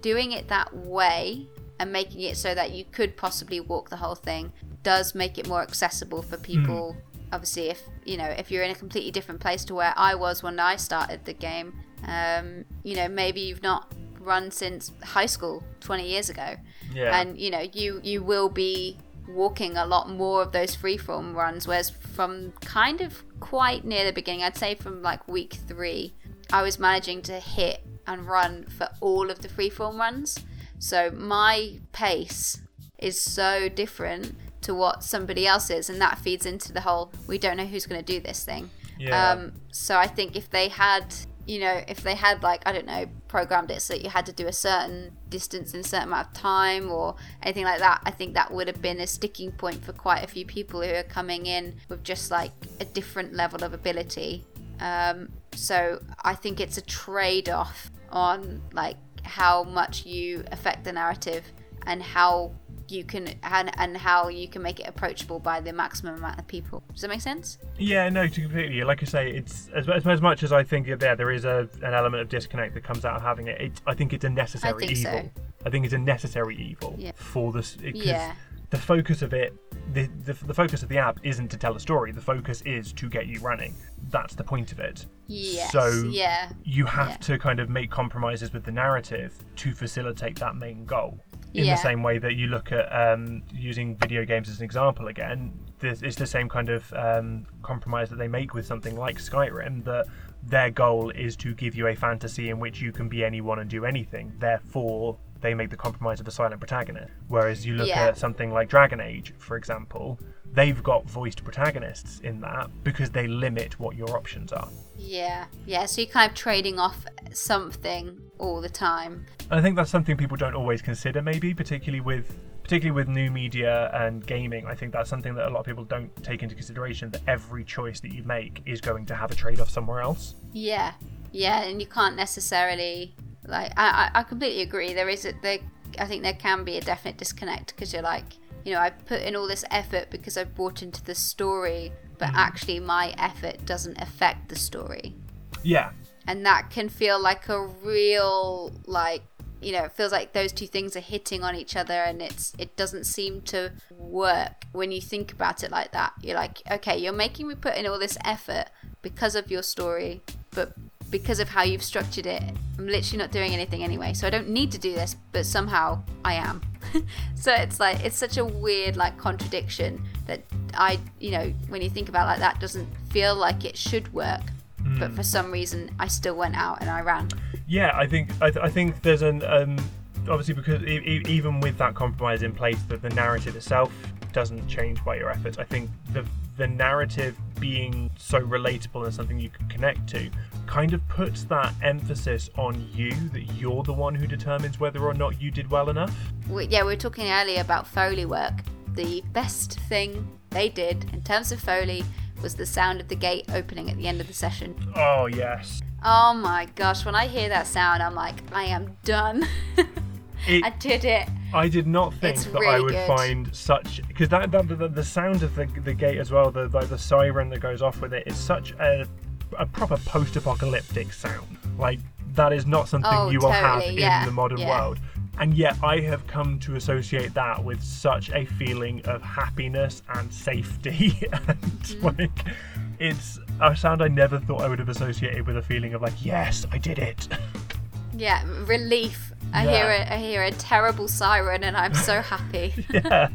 doing it that way and making it so that you could possibly walk the whole thing does make it more accessible for people obviously if you know if you're in a completely different place to where i was when i started the game um, you know maybe you've not run since high school 20 years ago Yeah. and you know you you will be walking a lot more of those freeform runs whereas from kind of quite near the beginning i'd say from like week three i was managing to hit and run for all of the freeform runs so my pace is so different to what somebody else is and that feeds into the whole we don't know who's going to do this thing Yeah. um, so I think if they had, you know, if they had like I don't know, programmed it so that you had to do a certain distance in a certain amount of time or anything like that, I think that would have been a sticking point for quite a few people who are coming in with just like a different level of ability. Um, so I think it's a trade-off on like how much you affect the narrative and how you can and, and how you can make it approachable by the maximum amount of people. Does that make sense? Yeah, no, to completely. Like I say, it's as, as, as much as I think that there there is a an element of disconnect that comes out of having it. it I think it's a necessary think so. evil. I think it's a necessary evil Yeah. for this. Yeah. the focus of it, the, the the focus of the app isn't to tell a story. The focus is to get you running. That's the point of it. Yes. So yeah. you have Yeah. to kind of make compromises with the narrative to facilitate that main goal. In Yeah. the same way that you look at um, using video games as an example again, this, it's the same kind of um, compromise that they make with something like Skyrim that their goal is to give you a fantasy in which you can be anyone and do anything. Therefore, they make the compromise of a silent protagonist. Whereas you look Yeah. at something like Dragon Age, for example, they've got voiced protagonists in that because they limit what your options are. Yeah, yeah. So you're kind of trading off something all the time. And I think that's something people don't always consider, maybe, particularly with particularly with new media and gaming. I think that's something that a lot of people don't take into consideration. That every choice that you make is going to have a trade-off somewhere else. Yeah, yeah, and you can't necessarily like. I, I, I completely agree. There is a there. I think there can be a definite disconnect because you're like, you know, I put in all this effort because I've bought into the story, but mm. actually my effort doesn't affect the story, Yeah, and that can feel like a real like. You know, it feels like those two things are hitting on each other, and it's it doesn't seem to work when you think about it like that. You're like, okay, you're making me put in all this effort because of your story, but because of how you've structured it, I'm literally not doing anything anyway. So I don't need to do this, but somehow I am. so it's like it's such a weird like contradiction that I, you know, when you think about it like that, doesn't feel like it should work. But hmm. for some reason, I still went out and I ran. Yeah. I think I, th- I think there's an um, obviously because e- e- even with that compromise in place, that the narrative itself doesn't change by your efforts. I think the the narrative being so relatable and something you can connect to kind of puts that emphasis on you that you're the one who determines whether or not you did well enough. we, yeah, we were talking earlier about Foley work. The best thing they did in terms of Foley was the sound of the gate opening at the end of the session. Oh yes. Oh my gosh, when I hear that sound, I'm like, I am done. It- I did it. I did not think It's that I would good. find such because that, that the, the sound of the, the gate as well, the like the siren that goes off with it is such a a proper post-apocalyptic sound. Like that is not something Oh, you will have totally, in yeah, the modern yeah. world. And yet I have come to associate that with such a feeling of happiness and safety and Mm-hmm. like it's a sound I never thought I would have associated with a feeling of like, yes, I did it. Yeah, relief. I Yeah. hear a, I hear a terrible siren, and I'm so happy. yeah,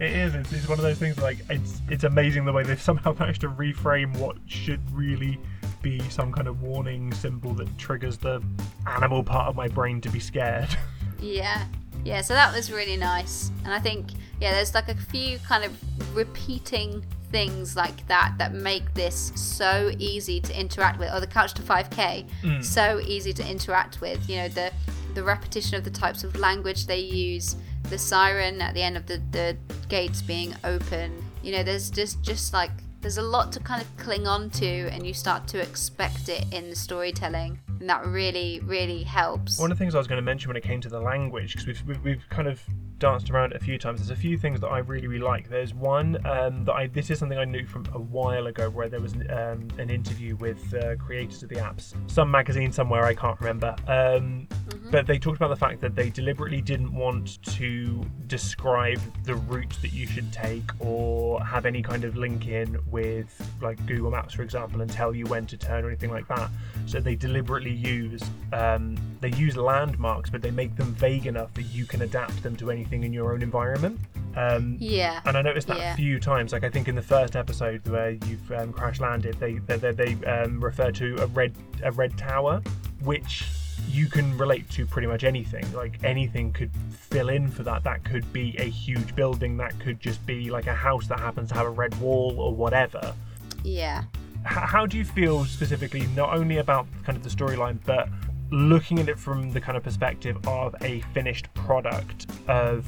it is. It's, it's one of those things like it's it's amazing the way they've somehow managed to reframe what should really be some kind of warning symbol that triggers the animal part of my brain to be scared. Yeah. Yeah, so that was really nice. And I think, yeah, there's like a few kind of repeating things like that that make this so easy to interact with. Or the Couch to 5K, mm. so easy to interact with. You know, the the repetition of the types of language they use, the siren at the end of the, the gates being open. You know, there's just just like there's a lot to kind of cling on to and you start to expect it in the storytelling. And that really, really helps. One of the things I was going to mention when it came to the language, because we've, we've, we've kind of danced around it a few times, there's a few things that I really, really like. There's one um, that I, this is something I knew from a while ago, where there was um, an interview with uh, creators of the apps, some magazine somewhere, I can't remember. Um, But they talked about the fact that they deliberately didn't want to describe the route that you should take or have any kind of link in with like Google Maps, for example, and tell you when to turn or anything like that. So they deliberately use um, they use landmarks, but they make them vague enough that you can adapt them to anything in your own environment. Um, Yeah. and I noticed that Yeah. a few times. Like I think in the first episode where you've um, crash landed, they they, they, they um, refer to a red a red tower, which you can relate to pretty much anything. Like anything could fill in for that. That could be a huge building. That could just be like a house that happens to have a red wall or whatever. Yeah. H- how do you feel specifically, not only about kind of the storyline, but looking at it from the kind of perspective of a finished product of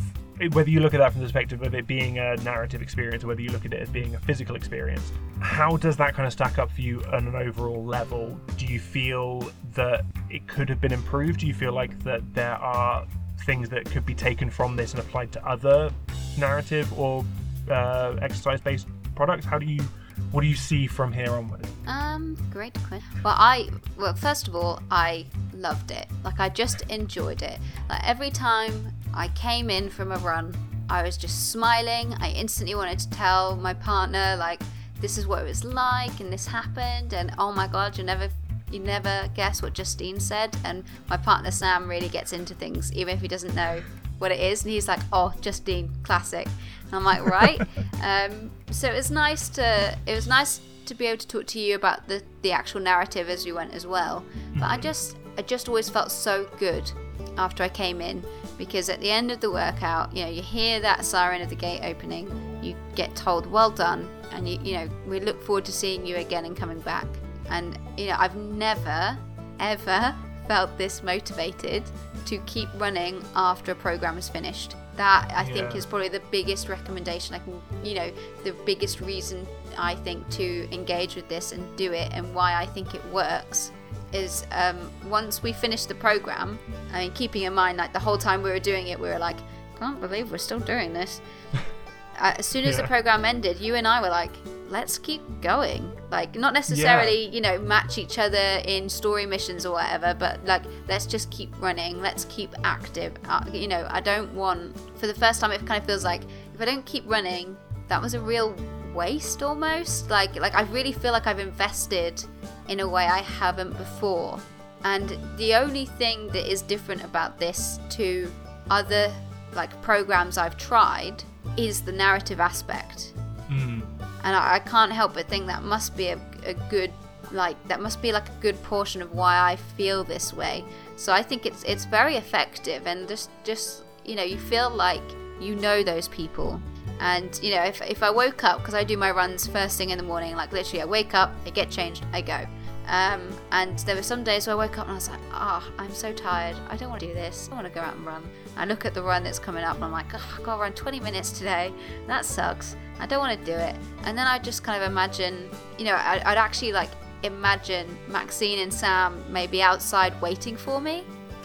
whether you look at that from the perspective of it being a narrative experience or whether you look at it as being a physical experience how does that kind of stack up for you on an overall level do you feel that it could have been improved do you feel like that there are things that could be taken from this and applied to other narrative or uh, exercise based products how do you what do you see from here onwards Um, great question. Well, I well, first of all, I loved it. Like I just enjoyed it. Like every time I came in from a run, I was just smiling. I instantly wanted to tell my partner like this is what it was like and this happened and oh my god, you never you never guess what Justine said. And my partner Sam really gets into things even if he doesn't know what it is. And he's like oh Justine classic. And I'm like right. Um, so it was nice to it was nice to be able to talk to you about the the actual narrative as we went as well. But I just I just always felt so good after I came in because at the end of the workout, you know, you hear that siren of the gate opening, you get told well done, and you you know we look forward to seeing you again and coming back. And you know I've never ever felt this motivated to keep running after a program is finished. That I think is probably the biggest recommendation I can, you know, the biggest reason I think to engage with this and do it and why I think it works is um, once we finish the program, I mean, keeping in mind like the whole time we were doing it, we were like, can't believe we're still doing this. uh, as soon as the program ended, you and I were like, let's keep going. Like, not necessarily, you know, match each other in story missions or whatever, but like, let's just keep running. Let's keep active. Uh, you know, I don't want, for the first time, it kind of feels like if I don't keep running, that was a real waste almost. Like, like I really feel like I've invested in a way I haven't before. And the only thing that is different about this to other like programs I've tried is the narrative aspect. Mm. And I, I can't help but think that must be a, a good like that must be like a good portion of why I feel this way. So I think it's it's very effective and just just you know you feel like you know those people. And you know if if I woke up because I do my runs first thing in the morning like literally I wake up I get changed I go. Um, and there were some days where I woke up and I was like, ah, I'm so tired. I don't want to do this. I want to go out and run. I look at the run that's coming up and I'm like, oh, I've got to run 20 minutes today. That sucks. I don't want to do it. And then I just kind of imagine, you know, I'd, I'd actually like imagine Maxine and Sam maybe outside waiting for me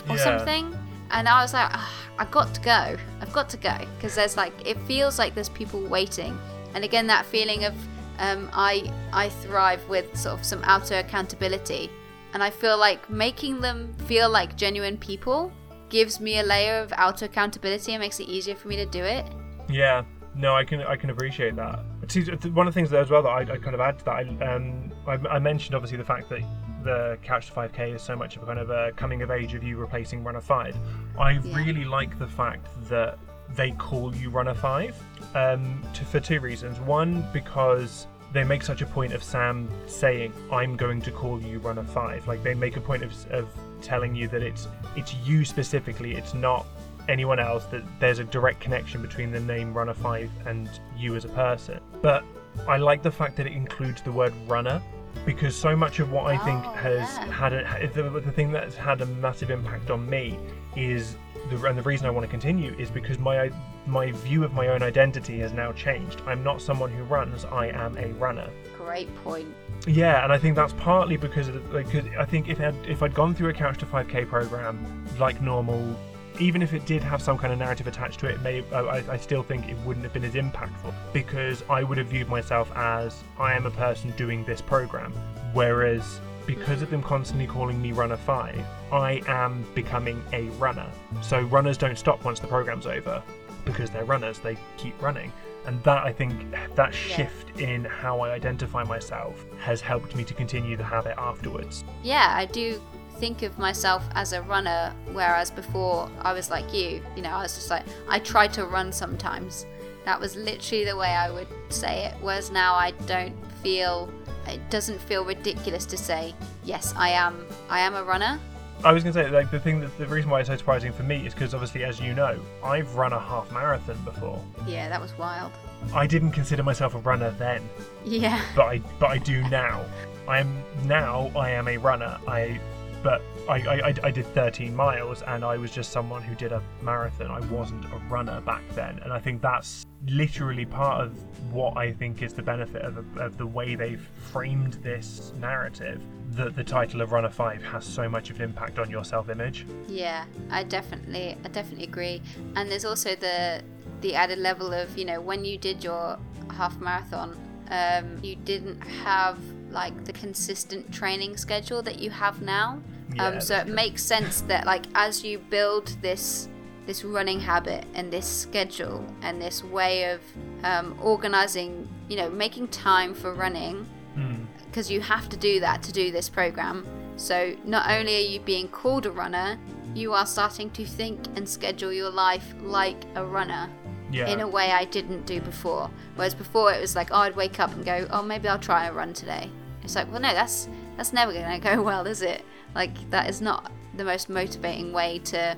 or Yeah. something. And I was like, "Ah, I've got to go. I've got to go. Because there's like, it feels like there's people waiting. And again, that feeling of um, I, I thrive with sort of some outer accountability. And I feel like making them feel like genuine people gives me a layer of outer accountability and makes it easier for me to do it. Yeah, no, I can I can appreciate that. See, one of the things that as well that I, I kind of add to that, I, um, I, I mentioned obviously the fact that the Couch to 5K is so much of a kind of a coming of age of you replacing Runner 5. I Yeah. really like the fact that they call you Runner 5 um, to, for two reasons. One, because they make such a point of Sam saying, "I'm going to call you Runner 5." Like they make a point of, of telling you that it's it's you specifically. It's not anyone else that there's a direct connection between the name runner 5 and you as a person but i like the fact that it includes the word runner because so much of what i think Oh, has yeah. had a, the, the thing that's had a massive impact on me is the, and the reason i want to continue is because my my view of my own identity has now changed i'm not someone who runs i am a runner Great point. yeah, and I think that's partly because of the, like, I think if I'd, if I'd gone through a Couch to 5K program like normal, even if it did have some kind of narrative attached to it, may I, I still think it wouldn't have been as impactful because I would have viewed myself as I am a person doing this program, whereas because of them constantly calling me Runner 5, I am becoming a runner. So runners don't stop once the program's over because they're runners, they keep running. And that I think that shift in how I identify myself has helped me to continue the habit afterwards. yeah, I do think of myself as a runner, whereas before I was like you. You know, I was just like, I try to run sometimes. That was literally the way I would say it. Whereas now I don't feel, it doesn't feel ridiculous to say, yes, I am, I am a runner. I was going to say, like, the thing that the reason why it's so surprising for me is because obviously, as you know, I've run a half marathon before. Yeah, that was wild. I didn't consider myself a runner then, Yeah. but I but I do now. I am now. I am a runner. I but I, I, I- did 13 miles and I was just someone who did a marathon. I wasn't a runner back then, and I think that's literally part of what I think is the benefit of, of the way they've framed this narrative. That the title of Runner Five has so much of an impact on your self-image. Yeah, I definitely, I definitely agree. And there's also the the added level of you know when you did your half marathon, um, you didn't have like the consistent training schedule that you have now. Yeah, um, so it true. makes sense that like as you build this this running habit and this schedule and this way of um, organizing, you know, making time for running Mm. because you have to do that to do this program. So not only are you being called a runner, you are starting to think and schedule your life like a runner. Yeah. in a way I didn't do before. Whereas before it was like, oh, I'd wake up and go, oh, maybe I'll try a run today. It's like, well, no, that's that's never going to go well, is it? Like that is not the most motivating way to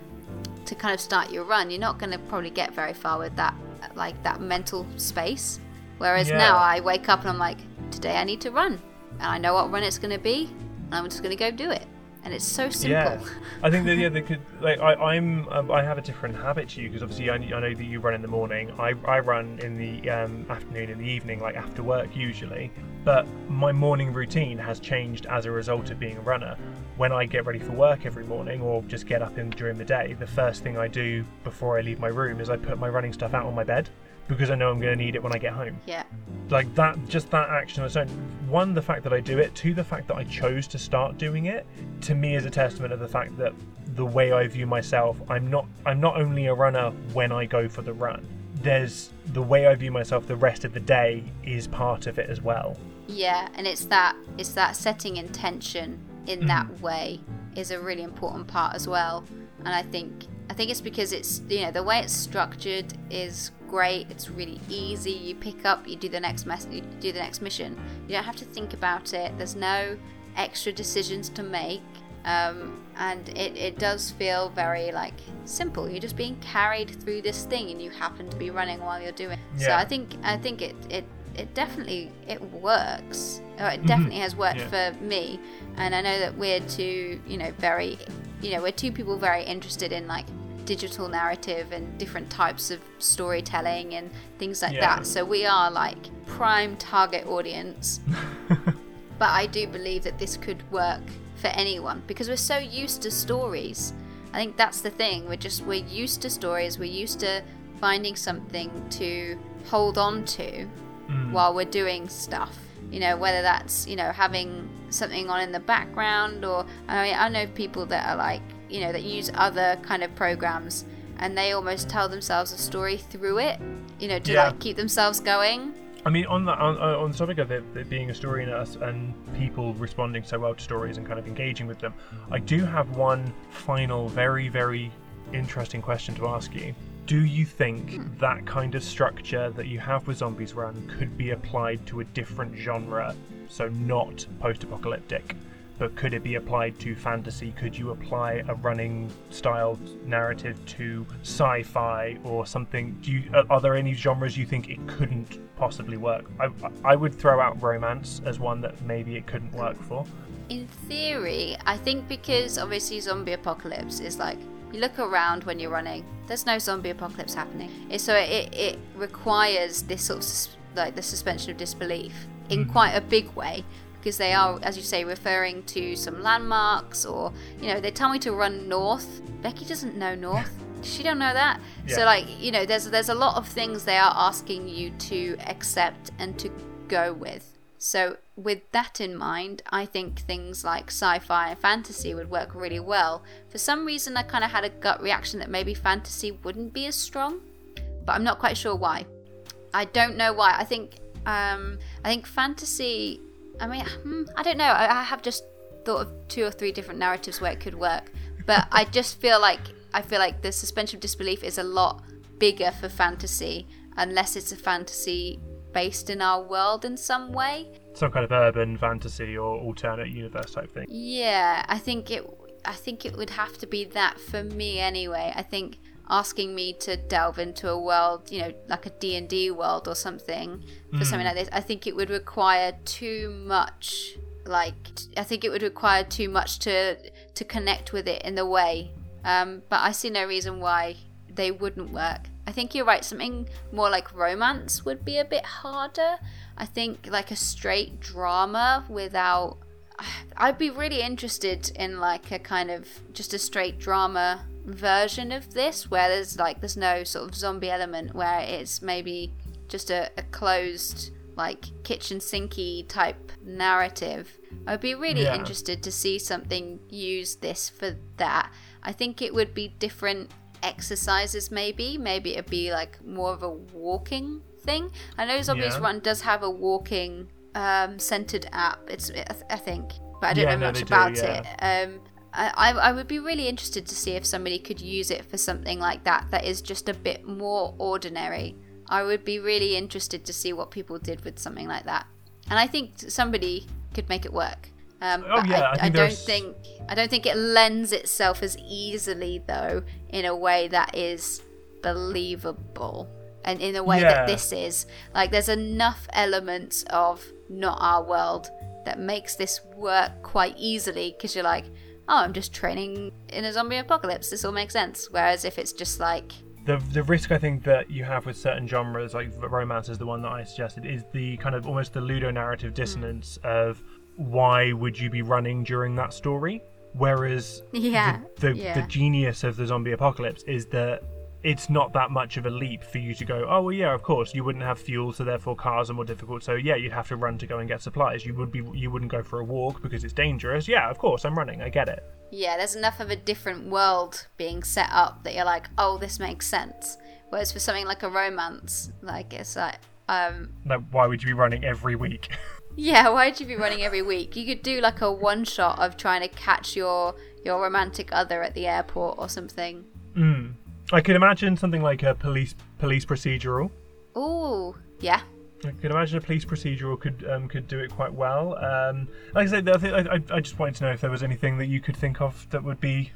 to kind of start your run. You're not going to probably get very far with that like that mental space. Whereas Yeah. now I wake up and I'm like, today I need to run, and I know what run it's going to be, and I'm just going to go do it. And it's so simple. Yeah, I think that yeah, they could like I, I'm um, I have a different habit to you because obviously I, I know that you run in the morning. I, I run in the um, afternoon in the evening, like after work usually. But my morning routine has changed as a result of being a runner. When I get ready for work every morning or just get up in during the day, the first thing I do before I leave my room is I put my running stuff out on my bed because I know I'm going to need it when I get home yeah. like that just that action on its own one the fact that i do it two the fact that i chose to start doing it to me is a testament of the fact that the way i view myself i'm not i'm not only a runner when i go for the run there's the way i view myself the rest of the day is part of it as well Yeah, and it's that it's that setting intention in Mm. that way is a really important part as well. And I think I think it's because it's you know the way it's structured is great. It's really easy. You pick up, you do the next mess, you do the next mission. You don't have to think about it. There's no extra decisions to make. Um, and it, it does feel very like simple. You're just being carried through this thing, and you happen to be running while you're doing. it. So I think I think it it it definitely it works. Or it definitely has worked Mm-hmm. Yeah. for me, and I know that we're two, you know, very, you know, we're two people very interested in like digital narrative and different types of storytelling and things like Yeah. that. So we are like prime target audience. but I do believe that this could work for anyone because we're so used to stories. I think that's the thing. We're just we're used to stories. We're used to finding something to hold on to Mm. while we're doing stuff. You know, whether that's you know having something on in the background, or I mean, I know people that are like you know that use other kind of programs, and they almost tell themselves a story through it. You know, to Yeah. like keep themselves going. I mean, on that, on, on the topic of there, there being a story nurse and people responding so well to stories and kind of engaging with them, I do have one final, very, very interesting question to ask you. Do you think hmm. that kind of structure that you have with Zombies Run could be applied to a different genre? So, not post apocalyptic, but could it be applied to fantasy? Could you apply a running style narrative to sci fi or something? Do you, are- are there any genres you think it couldn't possibly work? I, I would throw out romance as one that maybe it couldn't work for. In theory, I think because obviously zombie apocalypse is like you look around when you're running, there's no zombie apocalypse happening. So it, it requires this sort of like the suspension of disbelief in mm-hmm. quite a big way because they are, as you say, referring to some landmarks or you know they tell me to run north. Becky doesn't know north. she don't know that. So like you know, there's there's a lot of things they are asking you to accept and to go with. So, with that in mind, I think things like sci fi and fantasy would work really well. For some reason, I kind of had a gut reaction that maybe fantasy wouldn't be as strong, but I'm not quite sure why. I don't know why. I think um, I think fantasy. I mean, hmm, I don't know. I, I have just thought of two or three different narratives where it could work, but I just feel like I feel like the suspension of disbelief is a lot bigger for fantasy, unless it's a fantasy based in our world in some way. Some kind of urban fantasy or alternate universe type thing. Yeah, I think it. I think it would have to be that for me anyway. I think asking me to delve into a world, you know, like a D and D world or something for something like this, I think it would require too much. Like, I think it would require too much to to connect with it in the way. Um, but I see no reason why they wouldn't work. I think you're right. Something more like romance would be a bit harder. I think like a straight drama without I'd be really interested in like a kind of just a straight drama version of this where there's like there's no sort of zombie element where it's maybe just a, a closed like kitchen sinky type narrative. I'd be really Yeah. interested to see something use this for that. I think it would be different exercises maybe. Maybe it'd be like more of a walking thing. I know Zombies Yeah. Run does have a walking um, centered app. It's I th- I think, but I don't Yeah, know no, much do, about yeah. it. Um, I, I would be really interested to see if somebody could use it for something like that that is just a bit more ordinary. I would be really interested to see what people did with something like that. And I think somebody could make it work. Um, Oh, yeah, I I, I, don't there's- think I don't think it lends itself as easily though in a way that is believable and in a way Yeah. that this is like there's enough elements of not our world that makes this work quite easily because you're like oh i'm just training in a zombie apocalypse this all makes sense whereas if it's just like the the risk I think that you have with certain genres, like romance is the one that I suggested, is the kind of almost the ludo narrative dissonance of why would you be running during that story? Whereas Yeah, the the, yeah. the genius of the zombie apocalypse is that it's not that much of a leap for you to go, oh well, yeah, of course you wouldn't have fuel, so therefore cars are more difficult. So yeah, you'd have to run to go and get supplies. You would be you wouldn't go for a walk because it's dangerous. Yeah, of course I'm running. I get it. yeah there's enough of a different world being set up that you're like oh this makes sense whereas for something like a romance like it's like um Like, why would you be running every week? Yeah, why'd you be running every week? You could do like a one shot of trying to catch your your romantic other at the airport or something. Mm. I could imagine something like a police police procedural. Ooh, yeah. I could imagine a police procedural could um, could do it quite well. Um, like I said, I, think- I, I- I just wanted to know if there was anything that you could think of that would be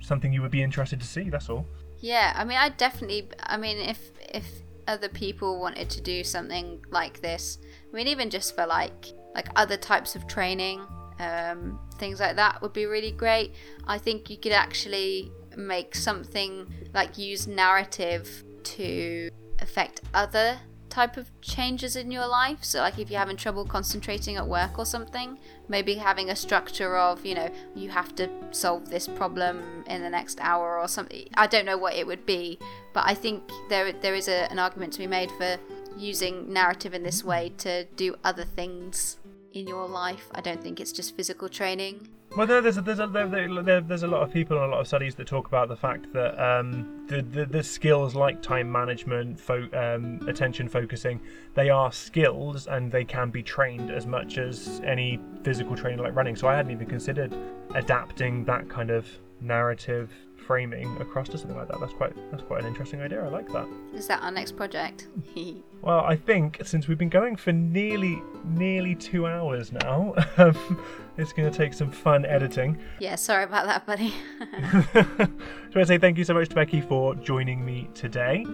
something you would be interested to see. That's all. Yeah, I mean I definitely I mean if if other people wanted to do something like this, I mean even just for like like other types of training, um, things like that would be really great. I think you could actually make something like use narrative to affect other type of changes in your life. So like if you're having trouble concentrating at work or something maybe having a structure of you know you have to solve this problem in the next hour or something i don't know what it would be but i think there there is a, an argument to be made for using narrative in this way to do other things in your life. I don't think it's just physical training Well, there's a, there's a, there, there, there- there's a lot of people and a lot of studies that talk about the fact that um, the, the the skills like time management, fo- um, attention focusing, they are skills and they can be trained as much as any physical training like running. So I hadn't even considered adapting that kind of narrative framing across to something like that. That's quite that's quite an interesting idea. I like that. is that our next project Well, I think since we've been going for nearly nearly two hours now, um, it's going to take some fun editing. yeah sorry about that buddy so I want to say thank you so much to Becky for joining me today.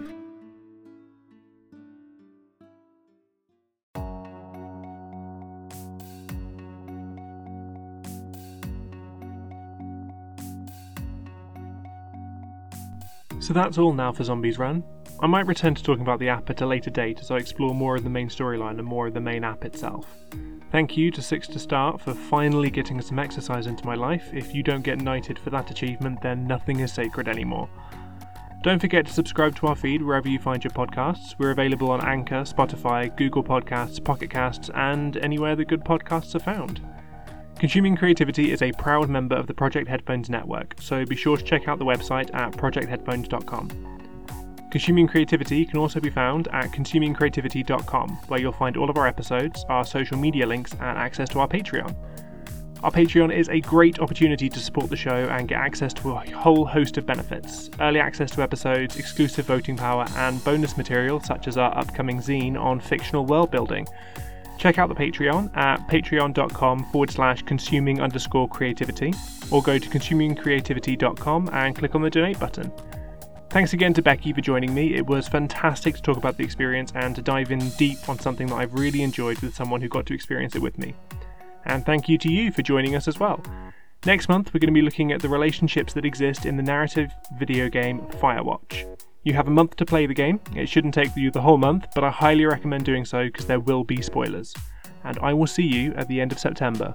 So that's all now for Zombies Run. I might return to talking about the app at a later date as I explore more of the main storyline and more of the main app itself. Thank you to Six to Start for finally getting some exercise into my life. If you don't get knighted for that achievement, then nothing is sacred anymore. Don't forget to subscribe to our feed wherever you find your podcasts. We're available on Anchor, Spotify, Google Podcasts, Pocket Casts, and anywhere the good podcasts are found. Consuming Creativity is a proud member of the Project Headphones network, so be sure to check out the website at projectheadphones.com. Consuming Creativity can also be found at consumingcreativity.com, where you'll find all of our episodes, our social media links, and access to our Patreon. Our Patreon is a great opportunity to support the show and get access to a whole host of benefits early access to episodes, exclusive voting power, and bonus material such as our upcoming zine on fictional world building. Check out the Patreon at patreon.com forward slash consuming underscore creativity, or go to consumingcreativity.com and click on the donate button. Thanks again to Becky for joining me. It was fantastic to talk about the experience and to dive in deep on something that I've really enjoyed with someone who got to experience it with me. And thank you to you for joining us as well. Next month, we're going to be looking at the relationships that exist in the narrative video game Firewatch. You have a month to play the game. It shouldn't take you the whole month, but I highly recommend doing so because there will be spoilers. And I will see you at the end of September.